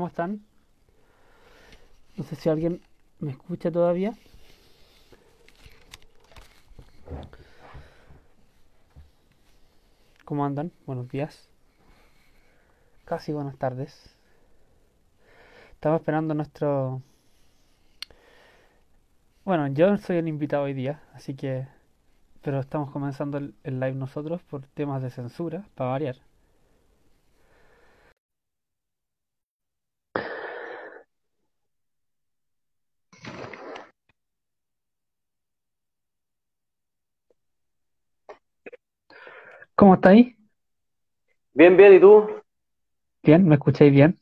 ¿cómo están? No sé si alguien me escucha todavía. ¿Cómo andan? Buenos días. Casi buenas tardes. Estamos esperando nuestro... Bueno, yo soy el invitado hoy día, así que... Pero estamos comenzando el, el live nosotros por temas de censura, para variar. ¿Cómo estáis? Bien, bien, ¿y tú? ¿Bien? ¿Me escucháis bien?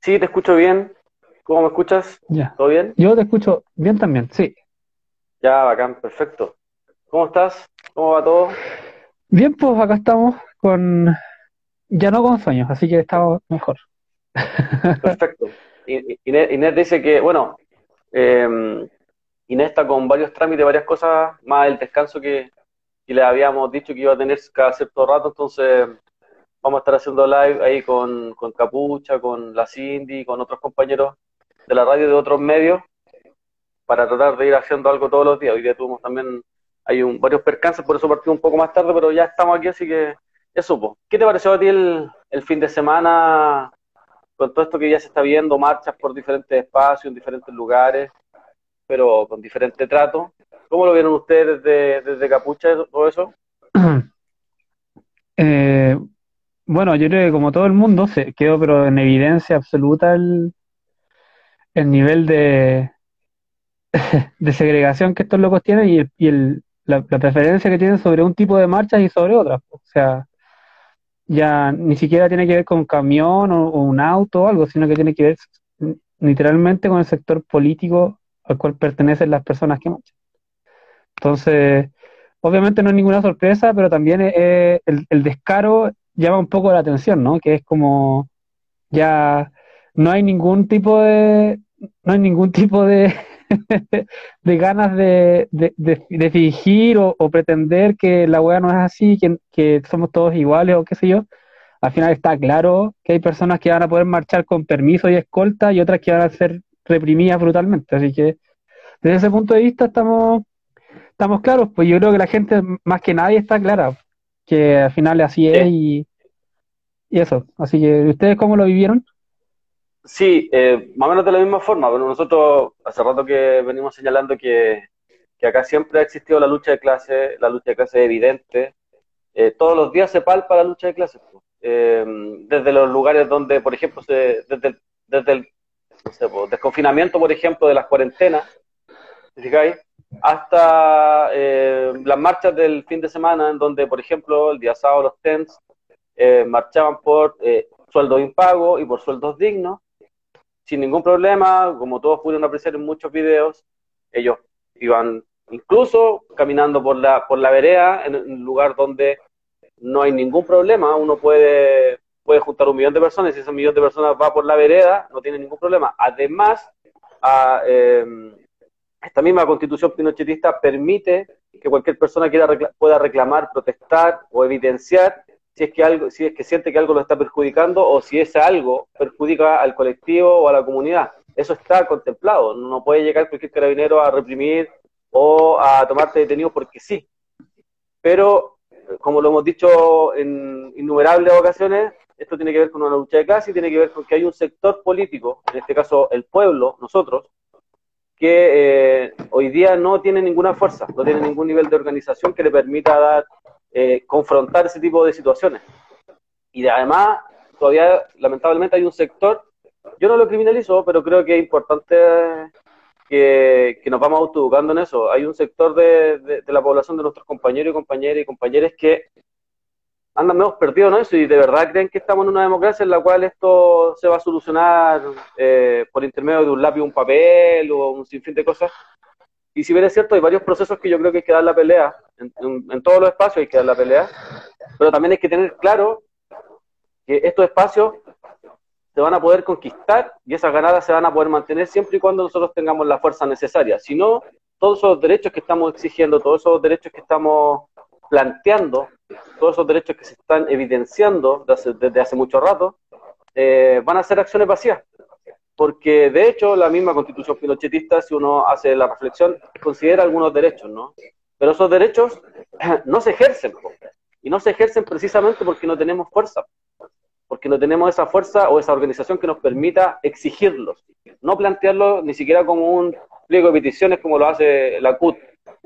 Sí, te escucho bien. ¿Cómo me escuchas? Ya. ¿Todo bien? Yo te escucho bien también, sí. Ya, bacán, perfecto. ¿Cómo estás? ¿Cómo va todo? Bien, pues acá estamos con... Ya no con sueños, así que estamos mejor. Perfecto. Inés, Inés dice que, bueno, eh, Inés está con varios trámites, varias cosas, más el descanso que, que le habíamos dicho que iba a tener cada cierto rato, entonces vamos a estar haciendo live ahí con, con Capucha, con la Cindy, con otros compañeros de la radio de otros medios, para tratar de ir haciendo algo todos los días. Hoy día tuvimos también, hay un, varios percances, por eso partimos un poco más tarde, pero ya estamos aquí, así que ya supo. ¿Qué te pareció a ti el, el fin de semana con todo esto que ya se está viendo, marchas por diferentes espacios, en diferentes lugares, pero con diferente trato? ¿Cómo lo vieron ustedes desde, desde Capucha, todo eso? Eh, bueno, yo creo que como todo el mundo se quedó pero en evidencia absoluta el, el nivel de, de segregación que estos locos tienen y, el- la, preferencia que tienen sobre un tipo de marchas y sobre otras. O sea, ya ni siquiera tiene que ver con un camión o, o un auto o algo, sino que tiene que ver literalmente con el sector político al cual pertenecen las personas que marchan. Entonces, obviamente no es ninguna sorpresa, pero también eh, el, descaro llama un poco la atención, ¿no? Que es como ya no hay ningún tipo de, no hay ningún tipo de, de ganas de, de, de- de fingir o, o pretender que la weá no es así, que, que somos todos iguales o qué sé yo. Al final está claro que hay personas que van a poder marchar con permiso y escolta y otras que van a ser reprimidas brutalmente. Así que desde ese punto de vista estamos, estamos claros, pues yo creo que la gente más que nadie está clara, que al final así es y, y eso. Así que, ¿ustedes cómo lo vivieron? Sí, eh, más o menos de la misma forma, pero nosotros hace rato que venimos señalando que, que acá siempre ha existido la lucha de clase, la lucha de clase es evidente, eh, todos los días se palpa la lucha de clases, pues. Eh, desde los lugares donde, por ejemplo, se, desde el, desde el no sé, pues, desconfinamiento, por ejemplo, de las cuarentenas, ¿te fijáis? Hasta eh, las marchas del fin de semana, en donde, por ejemplo, el día sábado los TENS eh, marchaban por eh, sueldos impagos y por sueldos dignos, sin ningún problema, como todos pudieron apreciar en muchos videos, ellos iban incluso caminando por la, por la vereda, en un lugar donde no hay ningún problema, uno puede, puede juntar un millón de personas y ese millón de personas va por la vereda, no tiene ningún problema. Además, a, eh, esta misma constitución pinochetista permite que cualquier persona quiera pueda reclamar, protestar o evidenciar si es que algo, si es que siente que algo lo está perjudicando o si ese algo perjudica al colectivo o a la comunidad. Eso está contemplado. No puede llegar cualquier carabinero a reprimir o a tomarte detenido porque sí. Pero, como lo hemos dicho en innumerables ocasiones, esto tiene que ver con una lucha de clase y tiene que ver con que hay un sector político, en este caso el pueblo, nosotros, que eh, hoy día no tiene ninguna fuerza, no tiene ningún nivel de organización que le permita dar, eh, confrontar ese tipo de situaciones. Y de- además, todavía lamentablemente hay un sector, yo no lo criminalizo, pero creo que es importante que, nos vamos autoeducando en eso. Hay un sector de- de la población de nuestros compañeros y compañeras y compañeras que andan medio perdidos en eso y de verdad creen que estamos en una democracia en la cual esto se va a solucionar eh, por intermedio de un lápiz, un papel o un sinfín de cosas. Y si bien es cierto, hay varios procesos que yo creo que hay que dar la pelea, en- en todos los espacios hay que dar la pelea, pero también hay que tener claro que estos espacios se van a poder conquistar y esas ganadas se van a poder mantener siempre y cuando nosotros tengamos la fuerza necesaria. Si no, todos esos derechos que estamos exigiendo, todos esos derechos que estamos planteando, todos esos derechos que se están evidenciando desde hace, mucho rato, eh, van a ser acciones vacías. Porque de hecho la misma constitución pinochetista, si uno hace la reflexión, considera algunos derechos, ¿no? Pero esos derechos no se ejercen, y no se ejercen precisamente porque no tenemos fuerza, porque no tenemos esa fuerza o esa organización que nos permita exigirlos, no plantearlo ni siquiera como un pliego de peticiones como lo hace la CUT,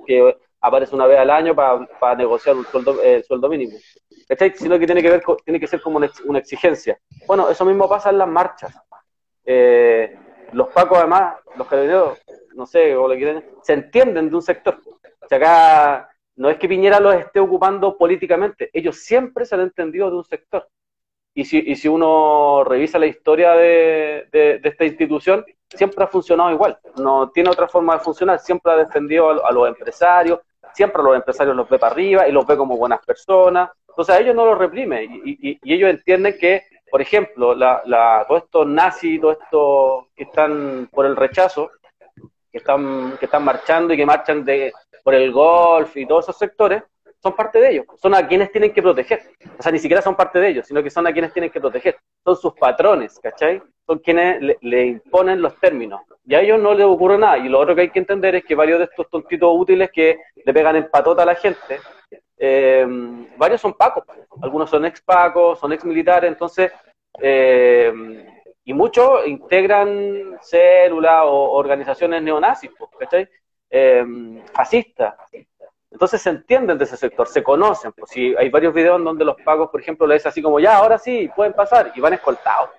que aparece una vez al año para negociar un sueldo, eh, sueldo mínimo. Sino que tiene que, ver, tiene que ser como una, exigencia. Bueno, eso mismo pasa en las marchas. Eh, los pacos, además, los carabineros, no sé, o lo quieren, se entienden de un sector. O sea, acá no es que Piñera los esté ocupando políticamente, ellos siempre se han entendido de un sector. Y si, y si uno revisa la historia de, de, esta institución, siempre ha funcionado igual, no tiene otra forma de funcionar, siempre ha defendido a, los empresarios, siempre los empresarios los ve para arriba y los ve como buenas personas, entonces ellos no los reprime. Y, y, ellos entienden que, por ejemplo, la, la, todos estos nazis, todos estos que están por el rechazo, que están, que están marchando y que marchan de, por el golf y todos esos sectores, son parte de ellos, son a quienes tienen que proteger. O sea, ni siquiera son parte de ellos, sino que son a quienes tienen que proteger. Son sus patrones, ¿cachai? Son quienes le, imponen los términos. Y a ellos no les ocurre nada. Y lo otro que hay que entender es que varios de estos tontitos útiles que le pegan en patota a la gente, eh, varios son pacos. Algunos son ex pacos, son ex militares, entonces, eh, y muchos integran células o organizaciones neonazis, ¿cachai? Eh, fascistas. Entonces se entienden de ese sector, se conocen. Pues si hay varios videos en donde los pagos, por ejemplo, le dicen así como, ya, ahora sí, pueden pasar, y van escoltados,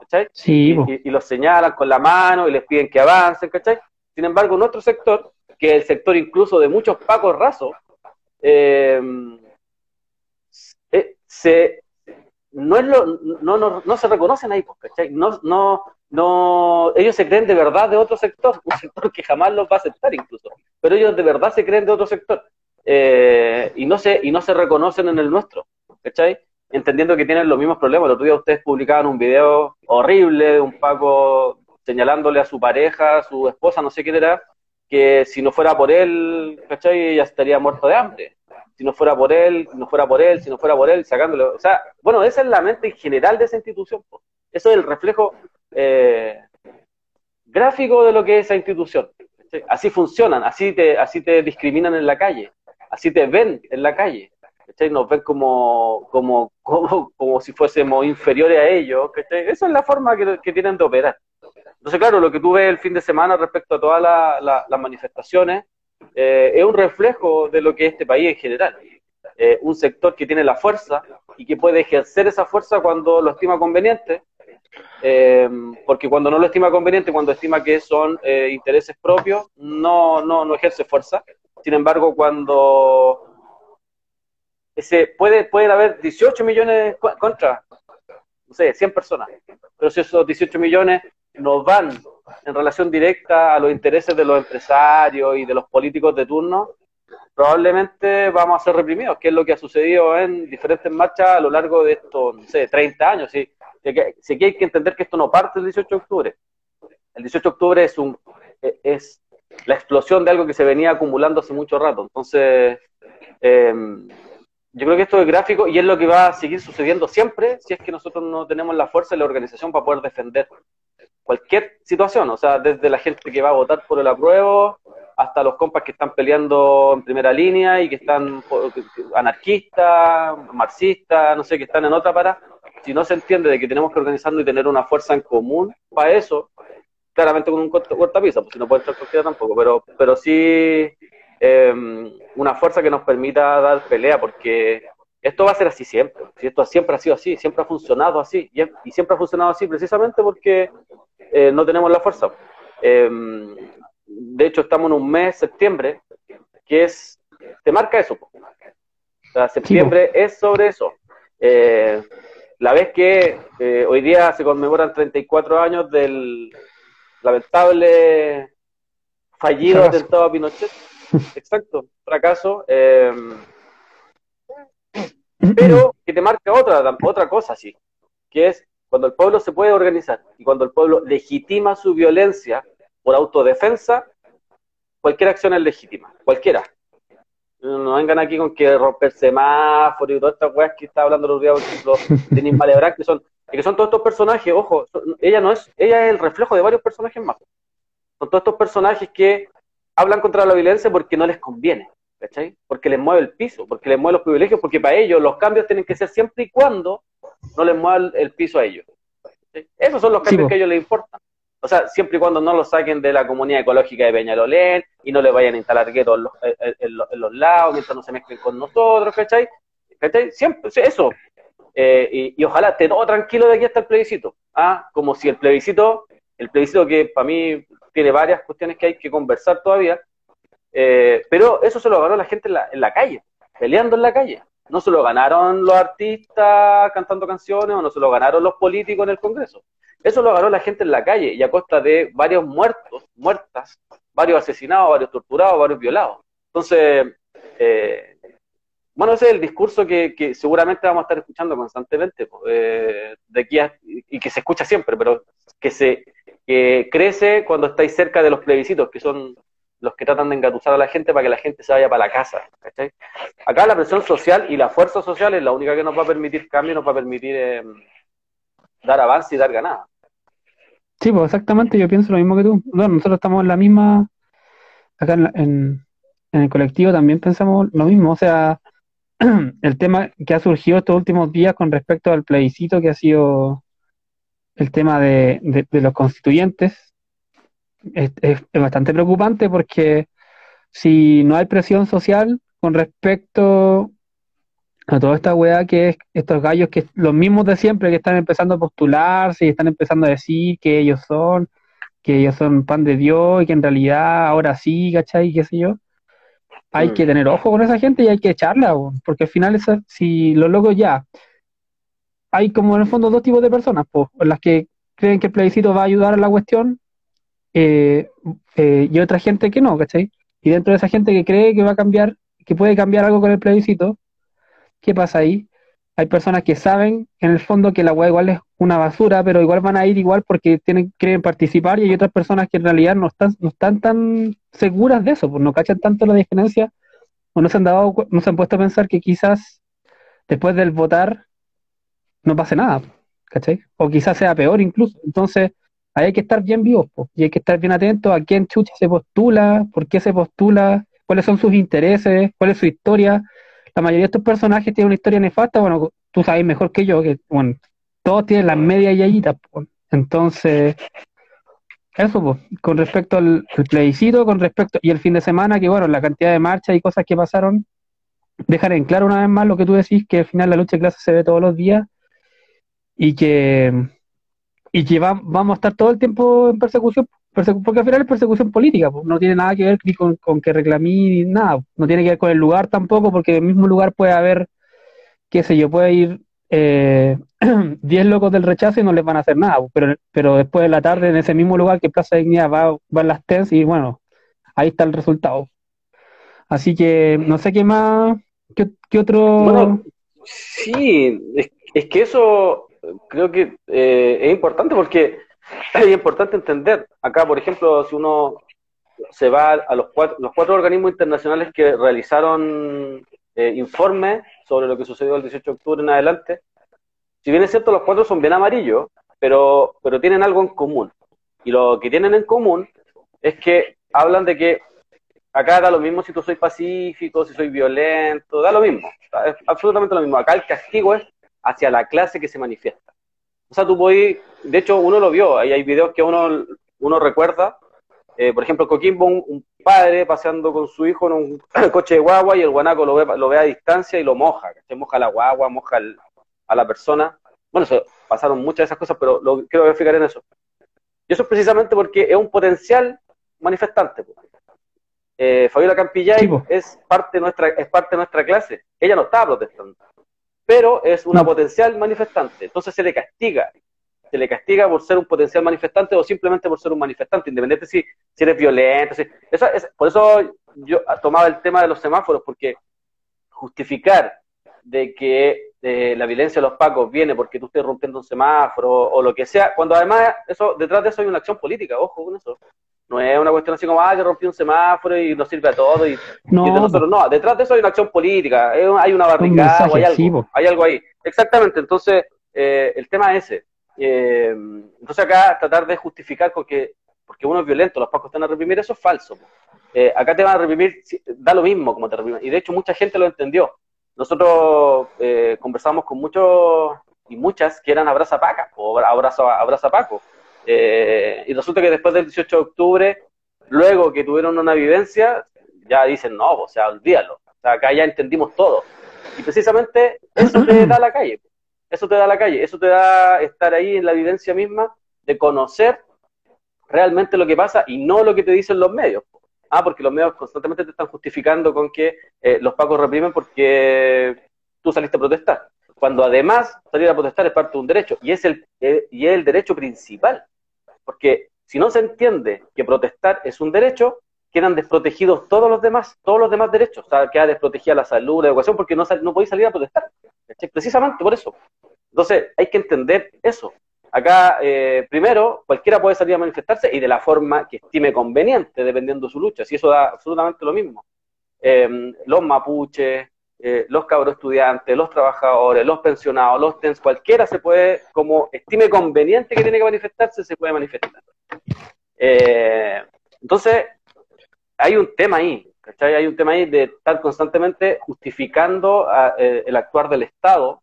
¿cachai? Sí, y, los señalan con la mano y les piden que avancen, ¿cachai? Sin embargo, en otro sector, que es el sector incluso de muchos pagos rasos, eh, eh, se, no, es lo, no, no, no, se reconocen ahí, pues, ¿cachai? No, no, no, ellos se creen de verdad de otro sector, un sector que jamás los va a aceptar incluso, pero ellos de verdad se creen de otro sector eh, y, no se, y no se reconocen en el nuestro, ¿cachai? Entendiendo que tienen los mismos problemas. El otro día ustedes publicaban un video horrible de un Paco señalándole a su pareja, a su esposa, no sé quién era, que si no fuera por él, ¿cachai? Ya estaría muerto de hambre. Si no fuera por él, si no fuera por él, si no fuera por él, sacándole. O sea, bueno, esa es la mente general de esa institución. Eso es el reflejo eh, gráfico de lo que es esa institución. Así funcionan, así te, así te discriminan en la calle, así te ven en la calle. Nos ven como, como, como, si fuésemos inferiores a ellos. Esa es la forma que, tienen de operar. Entonces, claro, lo que tú ves el fin de semana respecto a todas las manifestaciones eh, es un reflejo de lo que es este país en general. Eh, un sector que tiene la fuerza y que puede ejercer esa fuerza cuando lo estima conveniente, eh, porque cuando no lo estima conveniente, cuando estima que son eh, intereses propios, no, no, no ejerce fuerza. Sin embargo, cuando ese, puede, pueden haber 18 millones contra, no sé, 100 personas, pero si esos 18 millones no van en relación directa a los intereses de los empresarios y de los políticos de turno, probablemente vamos a ser reprimidos, que es lo que ha sucedido en diferentes marchas a lo largo de estos, no sé, 30 años. ¿sí? Si aquí hay que entender que esto no parte el 18 de octubre. El 18 de octubre es, un, es la explosión de algo que se venía acumulando hace mucho rato. Entonces, em, yo creo que esto es gráfico y es lo que va a seguir sucediendo siempre si es que nosotros no tenemos la fuerza y la organización para poder defender cualquier situación. O sea, desde la gente que va a votar por el apruebo hasta los compas que están peleando en primera línea y que están anarquistas, marxistas, no sé, que están en otra para si no se entiende de que tenemos que organizarnos y tener una fuerza en común para eso, claramente con un cortapisa, pues si no puede entrar cualquiera tampoco, pero, pero sí em, una fuerza que nos permita dar pelea, porque esto va a ser así siempre, si esto siempre ha sido así, siempre ha funcionado así, y, siempre ha funcionado así precisamente porque eh, no tenemos la fuerza. Em, de hecho, estamos en un mes, septiembre, que es, te marca eso. O sea, septiembre es sobre eso. Eh, la vez que eh, hoy día se conmemoran 34 años del lamentable fallido atentado a Pinochet. Exacto, fracaso. Eh, pero que te marca otra, otra cosa, sí, que es cuando el pueblo se puede organizar y cuando el pueblo legitima su violencia por autodefensa, cualquier acción es legítima, cualquiera. No vengan aquí con que romper semáforo y todas estas weas que está hablando los días, por ejemplo, de Malebrán, que son, que son todos estos personajes, ojo, ella no es, ella es el reflejo de varios personajes más. Son todos estos personajes que hablan contra la violencia porque no les conviene, ¿cachai? Porque les mueve el piso, porque les mueve los privilegios, porque para ellos los cambios tienen que ser siempre y cuando no les mueva el, piso a ellos. Esos son los cambios que a ellos les importan. O sea, siempre y cuando no los saquen de la comunidad ecológica de Peñalolén y no le vayan a instalar guetos en los, en, los, lados mientras no se mezclen con nosotros, ¿cachai? ¿Cachai? Siempre, eso. Eh, y, ojalá esté todo tranquilo de aquí hasta el plebiscito. ¿ah? Como si el plebiscito, el plebiscito que para mí tiene varias cuestiones que hay que conversar todavía, eh, pero eso se lo ganó la gente en la, en la calle, peleando en la calle. No se lo ganaron los artistas cantando canciones o no se lo ganaron los políticos en el Congreso. Eso lo ganó la gente en la calle y a costa de varios muertos, muertas, varios asesinados, varios torturados, varios violados. Entonces, eh, bueno, ese es el discurso que, seguramente vamos a estar escuchando constantemente eh, de aquí y que se escucha siempre, pero que se crece cuando estáis cerca de los plebiscitos, que son los que tratan de engatusar a la gente para que la gente se vaya para la casa. Acá la presión social y la fuerza social es la única que nos va a permitir cambio, nos va a permitir eh, dar avance y dar ganada. Sí, pues exactamente, yo pienso lo mismo que tú. Bueno, nosotros estamos en la misma, acá en, el colectivo también pensamos lo mismo, o sea, el tema que ha surgido estos últimos días con respecto al plebiscito que ha sido el tema de, de, los constituyentes es, es, bastante preocupante porque si no hay presión social con respecto a toda esta weá que es estos gallos que los mismos de siempre que están empezando a postularse y están empezando a decir que ellos son, que ellos son pan de Dios y que en realidad ahora sí, ¿cachai? ¿Qué sé yo? Hay que mm. tener ojo con esa gente y hay que echarla, porque al final esa, si los locos ya, hay como en el fondo dos tipos de personas, pues, las que creen que el plebiscito va a ayudar a la cuestión eh, eh, y otra gente que no, ¿cachai? Y dentro de esa gente que cree que va a cambiar, que puede cambiar algo con el plebiscito, ¿qué pasa ahí? Hay personas que saben en el fondo que la web igual es una basura, pero igual van a ir igual porque tienen, quieren participar y hay otras personas que en realidad no están, no están tan seguras de eso, pues no cachan tanto la diferencia o no se han dado, no se han puesto a pensar que quizás después del votar no pase nada, ¿cachai? O quizás sea peor incluso. Entonces, ahí hay que estar bien vivos, pues, y hay que estar bien atentos a quién chucha se postula, por qué se postula, cuáles son sus intereses, cuál es su historia, la mayoría de estos personajes tienen una historia nefasta, bueno, tú sabes mejor que yo, que, bueno, todos tienen las medias yayitas, pues. entonces, eso, pues, con respecto al, plebiscito, con respecto, y el fin de semana, que bueno, la cantidad de marchas y cosas que pasaron, dejar en claro una vez más lo que tú decís, que al final la lucha de clase se ve todos los días, y que, y que vamos a estar todo el tiempo en persecución porque al final es persecución política, pues, no tiene nada que ver ni con, que reclamí ni nada, no tiene que ver con el lugar tampoco, porque en el mismo lugar puede haber, qué sé yo, puede ir 10 eh, locos del rechazo y no les van a hacer nada, pero, después de la tarde en ese mismo lugar que Plaza Dignidad va, van las TENS y bueno, ahí está el resultado. Así que no sé qué más, qué, otro... Bueno, sí, es, que eso creo que eh, es importante porque es importante entender, acá por ejemplo, si uno se va a los cuatro, los cuatro organismos internacionales que realizaron eh, informes sobre lo que sucedió el 18 de octubre en adelante, si bien es cierto, los cuatro son bien amarillos, pero, pero tienen algo en común. Y lo que tienen en común es que hablan de que acá da lo mismo si tú soy pacífico, si soy violento, da lo mismo, es absolutamente lo mismo. Acá el castigo es hacia la clase que se manifiesta. O sea, tú puedes, de hecho uno lo vio, ahí hay videos que uno, uno recuerda, eh, por ejemplo, Coquimbo, un, padre paseando con su hijo en un coche de guagua y el guanaco lo ve, lo ve a distancia y lo moja, se moja la guagua, moja a la persona. Bueno, pasaron muchas de esas cosas, pero lo quiero verificar en eso. Y eso es precisamente porque es un potencial manifestante. Eh, Fabiola Campillay es parte nuestra es parte de nuestra clase. Ella no estaba protestando pero es una potencial manifestante. Entonces se le castiga. Se le castiga por ser un potencial manifestante o simplemente por ser un manifestante, independiente si, si eres violento. eso es, por eso yo tomaba el tema de los semáforos, porque justificar de que eh, la violencia de los pacos viene porque tú estés rompiendo un semáforo o lo que sea, cuando además eso detrás de eso hay una acción política, ojo con eso. No es una cuestión así como, ah, que rompió un semáforo y nos sirve a todos. Y, no. de nosotros, no, detrás de eso hay una acción política, hay una barricada o hay algo, hay algo ahí. Exactamente, entonces eh, el tema es ese. Eh, entonces acá tratar de justificar porque, porque uno es violento, los pacos están a reprimir, eso es falso. Eh, acá te van a reprimir, da lo mismo como te reprimen. Y de hecho mucha gente lo entendió. Nosotros conversamos con muchos y muchas que eran abraza paca o abraza, abraza paco. Y resulta que después del 18 de octubre, luego que tuvieron una vivencia, ya dicen, no, o sea, olvídalo. O sea, acá ya entendimos todo. Y precisamente eso te da la calle. Eso te da la calle. Eso te da estar ahí en la evidencia misma de conocer realmente lo que pasa y no lo que te dicen los medios. Ah, porque los medios constantemente te están justificando con que eh, los pacos reprimen porque tú saliste a protestar. Cuando además salir a protestar es parte de un derecho y es el, eh, y es el derecho principal. Porque si no se entiende que protestar es un derecho, quedan desprotegidos todos los demás, todos los demás derechos. O sea, queda desprotegida la salud, la educación, porque no, no podéis salir a protestar. Precisamente por eso. Entonces, hay que entender eso. Acá, eh, primero, cualquiera puede salir a manifestarse y de la forma que estime conveniente, dependiendo de su lucha. Si eso da absolutamente lo mismo. Em, los mapuches, eh, los cabros estudiantes, los trabajadores, los pensionados, los TENS, cualquiera se puede, como estime conveniente que tiene que manifestarse, se puede manifestar. Eh, entonces, hay un tema ahí, ¿cachai? Hay un tema ahí de estar constantemente justificando eh, el actuar del Estado,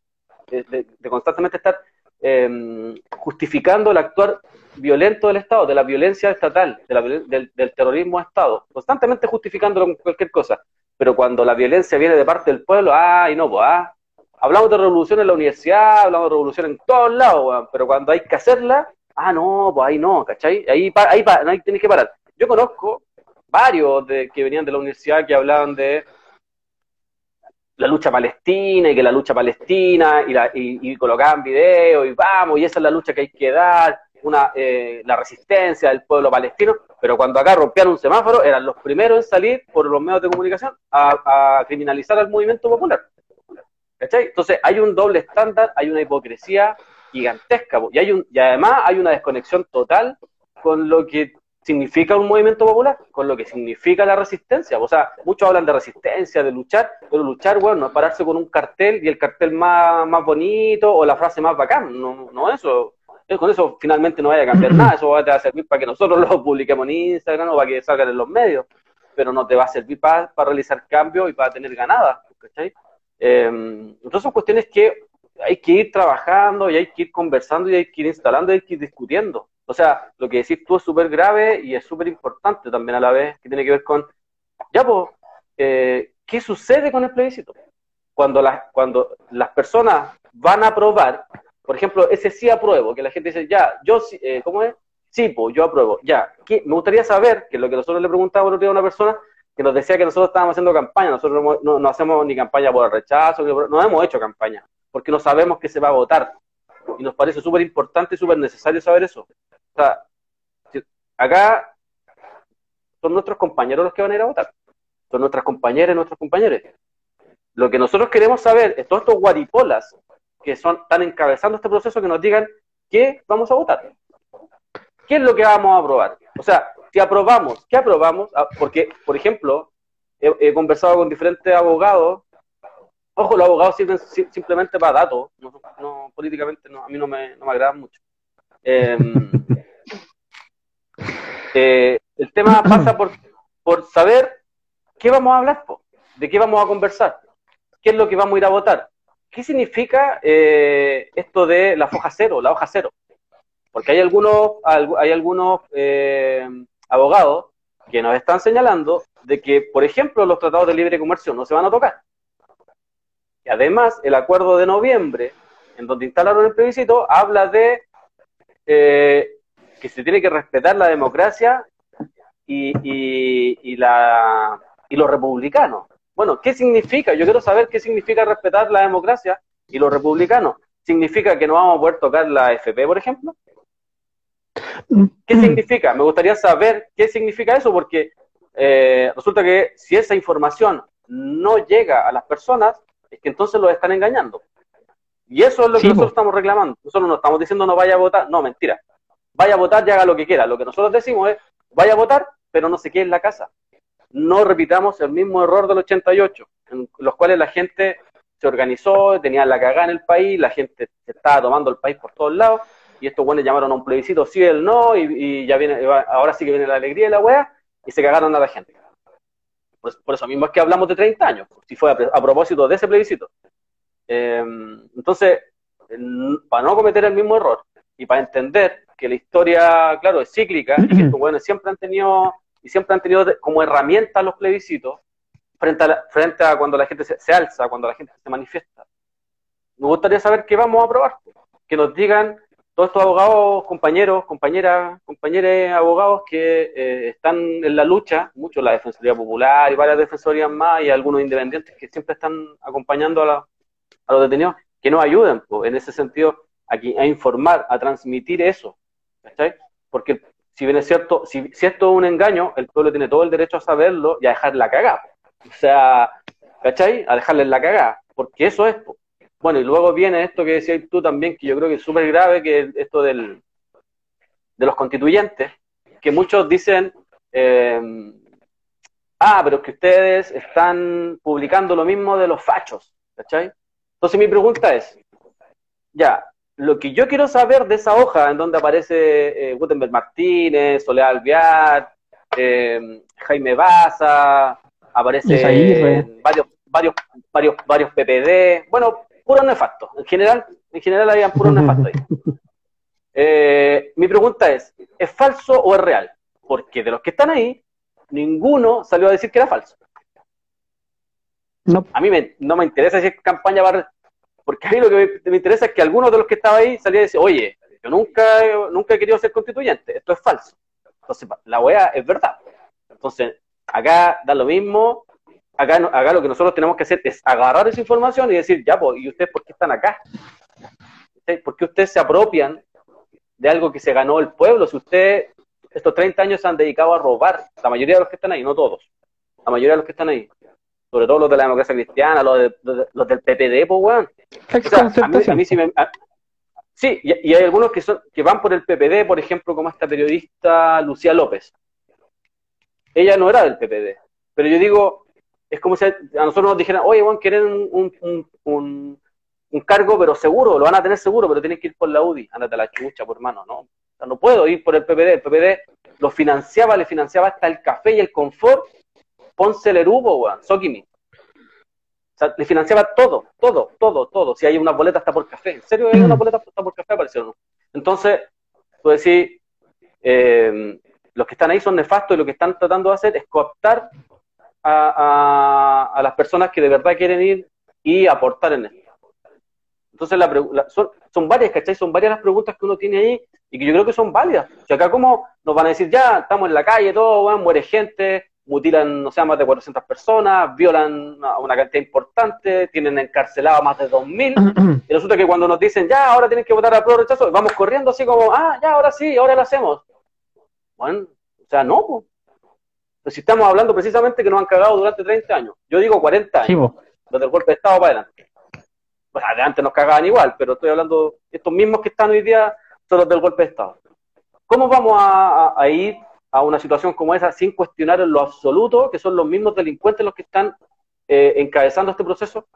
de, constantemente estar em, justificando el actuar violento del Estado, de la violencia estatal, del, terrorismo de Estado, constantemente justificándolo con cualquier cosa. Pero cuando la violencia viene de parte del pueblo, ah, y no, pues, ah, hablamos de revolución en la universidad, hablamos de revolución en todos lados, pero cuando hay que hacerla, ah, no, pues ahí no, ¿cachai? Ahí, ahí, ahí tienes que parar. Yo conozco varios de, que venían de la universidad que hablaban de la lucha palestina y que la lucha palestina y, la, y, colocaban videos y vamos, y esa es la lucha que hay que dar, una, eh, la resistencia del pueblo palestino, pero cuando acá rompían un semáforo eran los primeros en salir por los medios de comunicación a, criminalizar al movimiento popular. Entonces hay un doble estándar, hay una hipocresía gigantesca y, hay un, y además hay una desconexión total con lo que significa un movimiento popular, con lo que significa la resistencia. O sea, muchos hablan de resistencia, de luchar, pero luchar, bueno, no es pararse con un cartel y el cartel más, más bonito o la frase más bacán, no, no eso. Con eso finalmente no vaya a cambiar nada, eso va a servir para que nosotros lo publiquemos en Instagram o para que salgan en los medios, pero no te va a servir para, para realizar cambios y para tener ganadas. Eh, entonces son cuestiones que hay que ir trabajando y hay que ir conversando y hay que ir instalando y hay que ir discutiendo. O sea, lo que decís tú es súper grave y es súper importante también a la vez, que tiene que ver con, ya pues, ¿qué sucede con el plebiscito? Cuando las, cuando las personas van a aprobar, por ejemplo, ese sí apruebo, que la gente dice, ya, yo eh, ¿cómo es? Sí, pues yo apruebo, ya. Me gustaría saber, que lo que nosotros le preguntábamos a una persona, que nos decía que nosotros estábamos haciendo campaña, nosotros no, no, hacemos ni campaña por el rechazo, no hemos hecho campaña, porque no sabemos que se va a votar. Y nos parece súper importante y súper necesario saber eso. O sea, acá son nuestros compañeros los que van a ir a votar. Son nuestras compañeras y nuestros compañeros. Lo que nosotros queremos saber es todos estos guaripolas que son, están encabezando este proceso que nos digan qué vamos a votar. ¿Qué es lo que vamos a aprobar? O sea, si aprobamos, ¿qué aprobamos? Ah, porque, por ejemplo, he, conversado con diferentes abogados. Ojo, los abogados sirven simplemente para datos, no, políticamente no, a mí no me, no me agradan mucho. Eh, eh, el tema pasa por, por saber qué vamos a hablar, de qué vamos a conversar, qué es lo que vamos a ir a votar. ¿Qué significa eh, esto de la foja cero, la hoja cero? Porque hay algunos, hay algunos eh, abogados que nos están señalando de que, por ejemplo, los tratados de libre comercio no se van a tocar. Y además, el acuerdo de noviembre, en donde instalaron el plebiscito, habla de que se tiene que respetar la democracia y, y, la, y los republicanos. Bueno, ¿qué significa? Yo quiero saber qué significa respetar la democracia y los republicanos. ¿Significa que no vamos a poder tocar la FP, por ejemplo? ¿Qué mm. significa? Me gustaría saber qué significa eso, porque eh, resulta que si esa información no llega a las personas, es que entonces los están engañando. Y eso es lo que nosotros estamos reclamando. Nosotros no estamos diciendo no vaya a votar, no, mentira vaya a votar y haga lo que quiera. Lo que nosotros decimos es, vaya a votar, pero no se quede en la casa. No repitamos el mismo error del 88, en los cuales la gente se organizó, tenían la cagada en el país, la gente se estaba tomando el país por todos lados, y estos buenos llamaron a un plebiscito sí, el no, y, ya viene, ahora sí que viene la alegría de la weá, y se cagaron a la gente. Por, eso mismo es que hablamos de 30 años, si fue a, propósito de ese plebiscito. Em, entonces, para no cometer el mismo error y para entender que la historia, claro, es cíclica y que estos buenos siempre han tenido y siempre han tenido como herramienta los plebiscitos frente a, frente a cuando la gente se, alza, cuando la gente se manifiesta. Me gustaría saber qué vamos a aprobar, que nos digan todos estos abogados, compañeros, compañeras, compañeros abogados que eh, están en la lucha, muchos la Defensoría Popular y varias defensorías más y algunos independientes que siempre están acompañando a, los detenidos, que nos ayuden en ese sentido a, a, informar, a transmitir eso. Porque si bien es cierto, si, esto es un engaño, el pueblo tiene todo el derecho a saberlo y a dejar la cagada. O sea, ¿cachai? A dejarle la cagada, porque eso es. Bueno, y luego viene esto que decías tú también, que yo creo que es súper grave, que es esto del, de los constituyentes, que muchos dicen, eh, ah, pero que ustedes están publicando lo mismo de los fachos, ¿cachai? Entonces mi pregunta es, ya, lo que yo quiero saber de esa hoja en donde aparece eh, Gutenberg Martínez, Soledad Alvear, eh, Jaime Baza, aparece varios, varios, varios, varios PPD, bueno, puros nefastos. En general, en general habían puros nefastos ahí. Eh, mi pregunta es, ¿es falso o es real? Porque de los que están ahí, ninguno salió a decir que era falso. No. A mí no me interesa si es campaña para... Porque a mí lo que me, interesa es que algunos de los que estaban ahí salían a decir, oye, yo nunca, nunca he querido ser constituyente, esto es falso. Entonces, la OEA es verdad. Entonces, acá da lo mismo acá, acá lo que nosotros tenemos que hacer es agarrar esa información y decir, ya, pues, ¿y ustedes por qué están acá? ¿Por qué ustedes se apropian de algo que se ganó el pueblo? Si ustedes estos 30 años se han dedicado a robar, la mayoría de los que están ahí, no todos, la mayoría de los que están ahí, sobre todo los de la democracia cristiana, los, de, los del PPD, pues, weón. a mí, sí me... sí, y, hay algunos que, son, que van por el PPD, por ejemplo, como esta periodista Lucía López. Ella no era del PPD, pero yo digo, es como si a nosotros nos dijeran, oye, Juan, quieren un, un, un, cargo, pero seguro, lo van a tener seguro, pero tienen que ir por la UDI, ándate a la chucha, por hermano, ¿no? no puedo ir por el PPD, el PPD lo financiaba, le financiaba hasta el café y el confort, Ponce Lerubo, weón, Sokimi. O sea, le financiaba todo, todo, todo, todo. Si hay una boleta hasta por café. ¿En serio hay una boleta hasta por café? Apareció no. Entonces, tú decís, eh, los que están ahí son nefastos y lo que están tratando de hacer es cooptar a, las personas que de verdad quieren ir y aportar en esto. Entonces, la, son, son, varias, ¿cachai? Son varias las preguntas que uno tiene ahí y que yo creo que son válidas. O sea, acá como nos van a decir, ya, estamos en la calle, todo, muere gente, mutilan, no sé, más de 400 personas, violan a una cantidad importante, tienen encarcelado a más de 2.000, y resulta que cuando nos dicen, ya, ahora tienen que votar a prueba rechazo, vamos corriendo así como, ah, ya, ahora sí, ahora lo hacemos. Bueno, o sea, no, pues si estamos hablando precisamente que nos han cagado durante 30 años. Yo digo 40 años. Sí, del golpe de Estado para adelante. Bueno, antes nos cagaban igual, pero estoy hablando, estos mismos que están hoy día son los del golpe de Estado. ¿Cómo vamos a, ir a una situación como esa sin cuestionar en lo absoluto que son los mismos delincuentes los que están eh, encabezando este proceso?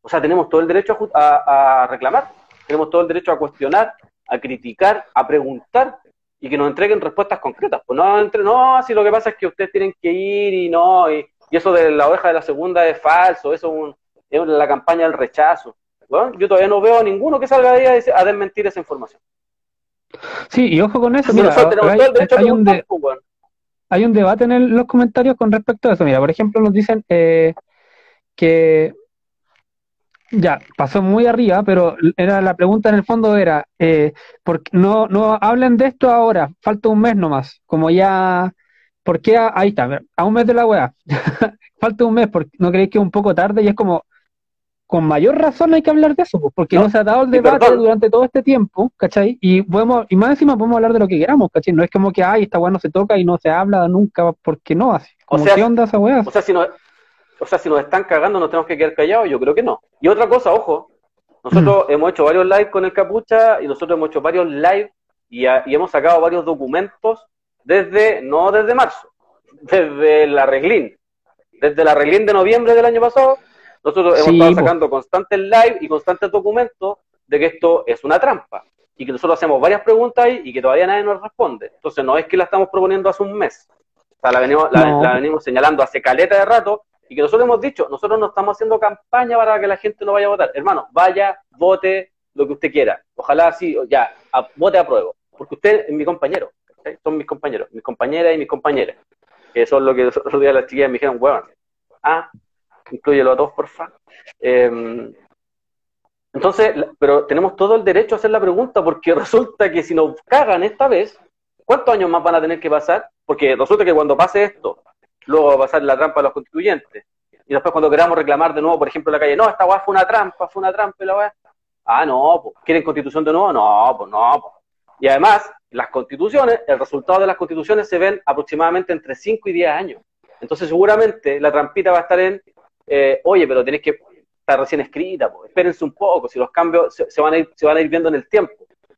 O sea, tenemos todo el derecho a reclamar, tenemos todo el derecho a cuestionar, a criticar, a preguntar y que nos entreguen respuestas concretas. Pues no, entre, no, si lo que pasa es que ustedes tienen que ir y no, y, eso de la oveja de la segunda es falso, eso es, la campaña del rechazo. Yo todavía no veo a ninguno que salga de ahí a, desmentir esa información. Sí, y ojo con eso, mira, hay, un pues, hay, un debate en los comentarios con respecto a eso. Mira, por ejemplo, nos dicen eh, que ya, pasó muy arriba, pero era la pregunta en el fondo era, eh, ¿por no, no hablen de esto ahora? Falta un mes nomás, como ya, ¿por qué? ahí está, a un mes de la weá, falta un mes, porque ¿no creéis que es un poco tarde? Y es como, con mayor razón hay que hablar de eso, pues, porque no, se ha dado el debate durante todo este tiempo, ¿cachai? Y podemos, y más encima podemos hablar de lo que queramos, ¿cachai? No es como que, ay, esta weá no se toca y no se habla nunca, porque no, así, como, ¿qué onda esa weá? O sea, si no o sea, si nos están cagando, nos tenemos que quedar callados, yo creo que no. Y otra cosa, ojo, nosotros mm. hemos hecho varios live con el capucha y nosotros hemos hecho varios live y, hemos sacado varios documentos desde, no desde marzo, desde la reglín. Desde la reglín de noviembre del año pasado, Nosotros hemos estado sacando constantes live y constantes documentos de que esto es una trampa y que nosotros hacemos varias preguntas ahí y que todavía nadie nos responde. Entonces no es que la estamos proponiendo hace un mes, o sea, la venimos, la, venimos señalando hace caleta de rato y que nosotros hemos dicho, nosotros no estamos haciendo campaña para que la gente no vaya a votar. Hermano, vaya, vote lo que usted quiera. Ojalá así, ya, vote a prueba. Porque usted es mi compañero, son mis compañeros, mis compañeras y mis compañeras. Que es lo que los otros días las chiquillas me dijeron, weón, ah, incluyelo a todos, porfa. Eh, entonces, pero tenemos todo el derecho a hacer la pregunta porque resulta que si nos cagan esta vez, ¿cuántos años más van a tener que pasar? Porque resulta que cuando pase esto, luego va a pasar la trampa de los constituyentes. Y después cuando queramos reclamar de nuevo, por ejemplo, en la calle, no, esta weá fue una trampa, fue una trampa y la weá. Ah, no, pues, ¿quieren constitución de nuevo? No, pues no, pues. Y además, las constituciones, el resultado de las constituciones se ven aproximadamente entre 5 y 10 años. Entonces seguramente la trampita va a estar en, eh, oye, pero tenés que está recién escrita, pues, espérense un poco, si los cambios se, van a ir, se van a ir viendo en el tiempo.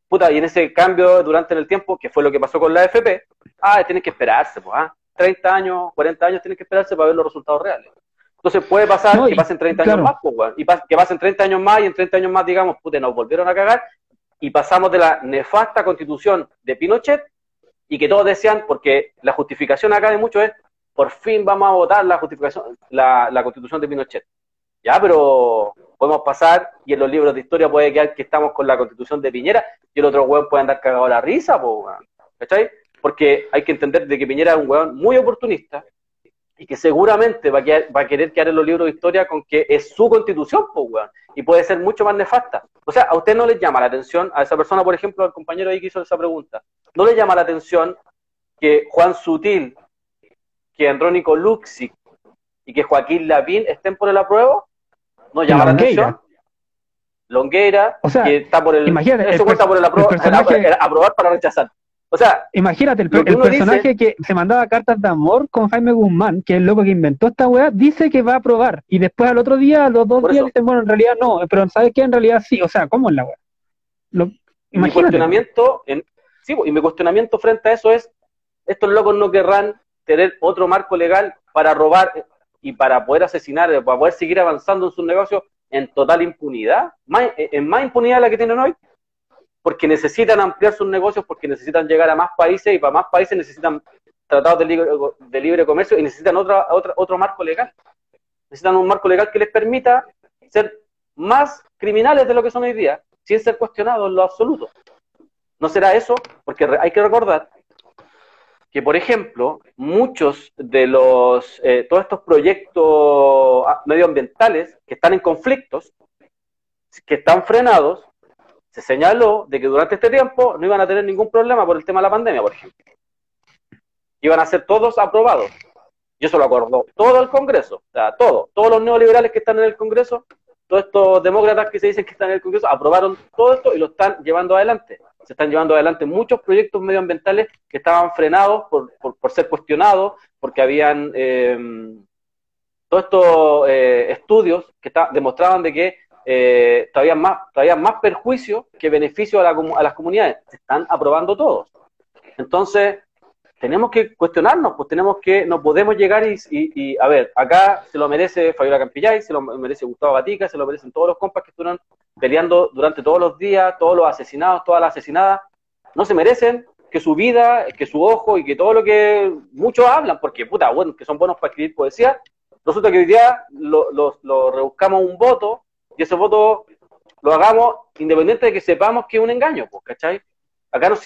Puta, y en ese cambio durante el tiempo, que fue lo que pasó con la AFP, ah, tienen que esperarse, pues, ah, 30 años, 40 años tienen que esperarse para ver los resultados reales. Entonces puede pasar que pasen 30 años más, pues, y que pasen 30 años más y en 30 años más, digamos, puta, nos volvieron a cagar y pasamos de la nefasta constitución de Pinochet y que todos decían, porque la justificación acá de muchos es, por fin vamos a votar la justificación, la, constitución de Pinochet. Ya, pero podemos pasar y en los libros de historia puede quedar que estamos con la constitución de Piñera y el otro hueón puede andar cagado a la risa, ¿cachai? Porque hay que entender de que Piñera es un hueón muy oportunista y que seguramente va a, querer quedar en los libros de historia con que es su constitución, pues, y puede ser mucho más nefasta. O sea, a usted no le llama la atención, a esa persona, por ejemplo, al compañero ahí que hizo esa pregunta, no le llama la atención que Juan Sutil, que Andrónico Luxic y que Joaquín Lavín estén por el apruebo, no llama la atención. Longueira, que está por el, imagínate, eso cuenta por el, aprobar para rechazar. O sea, imagínate, el, personaje que se mandaba cartas de amor con Jaime Guzmán, que es el loco que inventó esta weá, dice que va a aprobar. Y después al otro día, a los dos días, dicen, bueno, en realidad no, pero ¿sabes qué? En realidad sí. O sea, ¿cómo es la weá? mi cuestionamiento, en, sí, y mi cuestionamiento frente a eso es, estos locos no querrán tener otro marco legal para robar y para poder asesinar, para poder seguir avanzando en sus negocios en total impunidad, más, en más impunidad de la que tienen hoy, porque necesitan ampliar sus negocios, porque necesitan llegar a más países y para más países necesitan tratados de libre, de libre comercio y necesitan otra, otra, otro marco legal. Necesitan un marco legal que les permita ser más criminales de lo que son hoy día, sin ser cuestionados en lo absoluto. ¿No será eso? Porque hay que recordar que, por ejemplo, muchos de los, eh, todos estos proyectos ah, medioambientales que están en conflictos, que están frenados, se señaló de que durante este tiempo no iban a tener ningún problema por el tema de la pandemia, por ejemplo. Iban a ser todos aprobados. Y eso lo acordó todo el Congreso, o sea, todo, todos los neoliberales que están en el Congreso, todos estos demócratas que se dicen que están en el Congreso, aprobaron todo esto y lo están llevando adelante se están llevando adelante muchos proyectos medioambientales que estaban frenados por, por, ser cuestionados, porque habían eh, todos estos eh, estudios que demostraban de que eh, todavía, más, todavía más perjuicio que beneficio a, la, a las comunidades. Se están aprobando todos. Entonces, tenemos que cuestionarnos, pues tenemos que, no podemos llegar y, a ver, acá se lo merece Fabiola Campillay, se lo merece Gustavo Batica, se lo merecen todos los compas que estuvieron peleando durante todos los días, todos los asesinados, todas las asesinadas, no se merecen que su vida, que su ojo y que todo lo que muchos hablan, porque puta, bueno, que son buenos para escribir poesía, resulta que hoy día lo, lo, rebuscamos un voto y ese voto lo hagamos independiente de que sepamos que es un engaño, pues, ¿cachai? Acá no,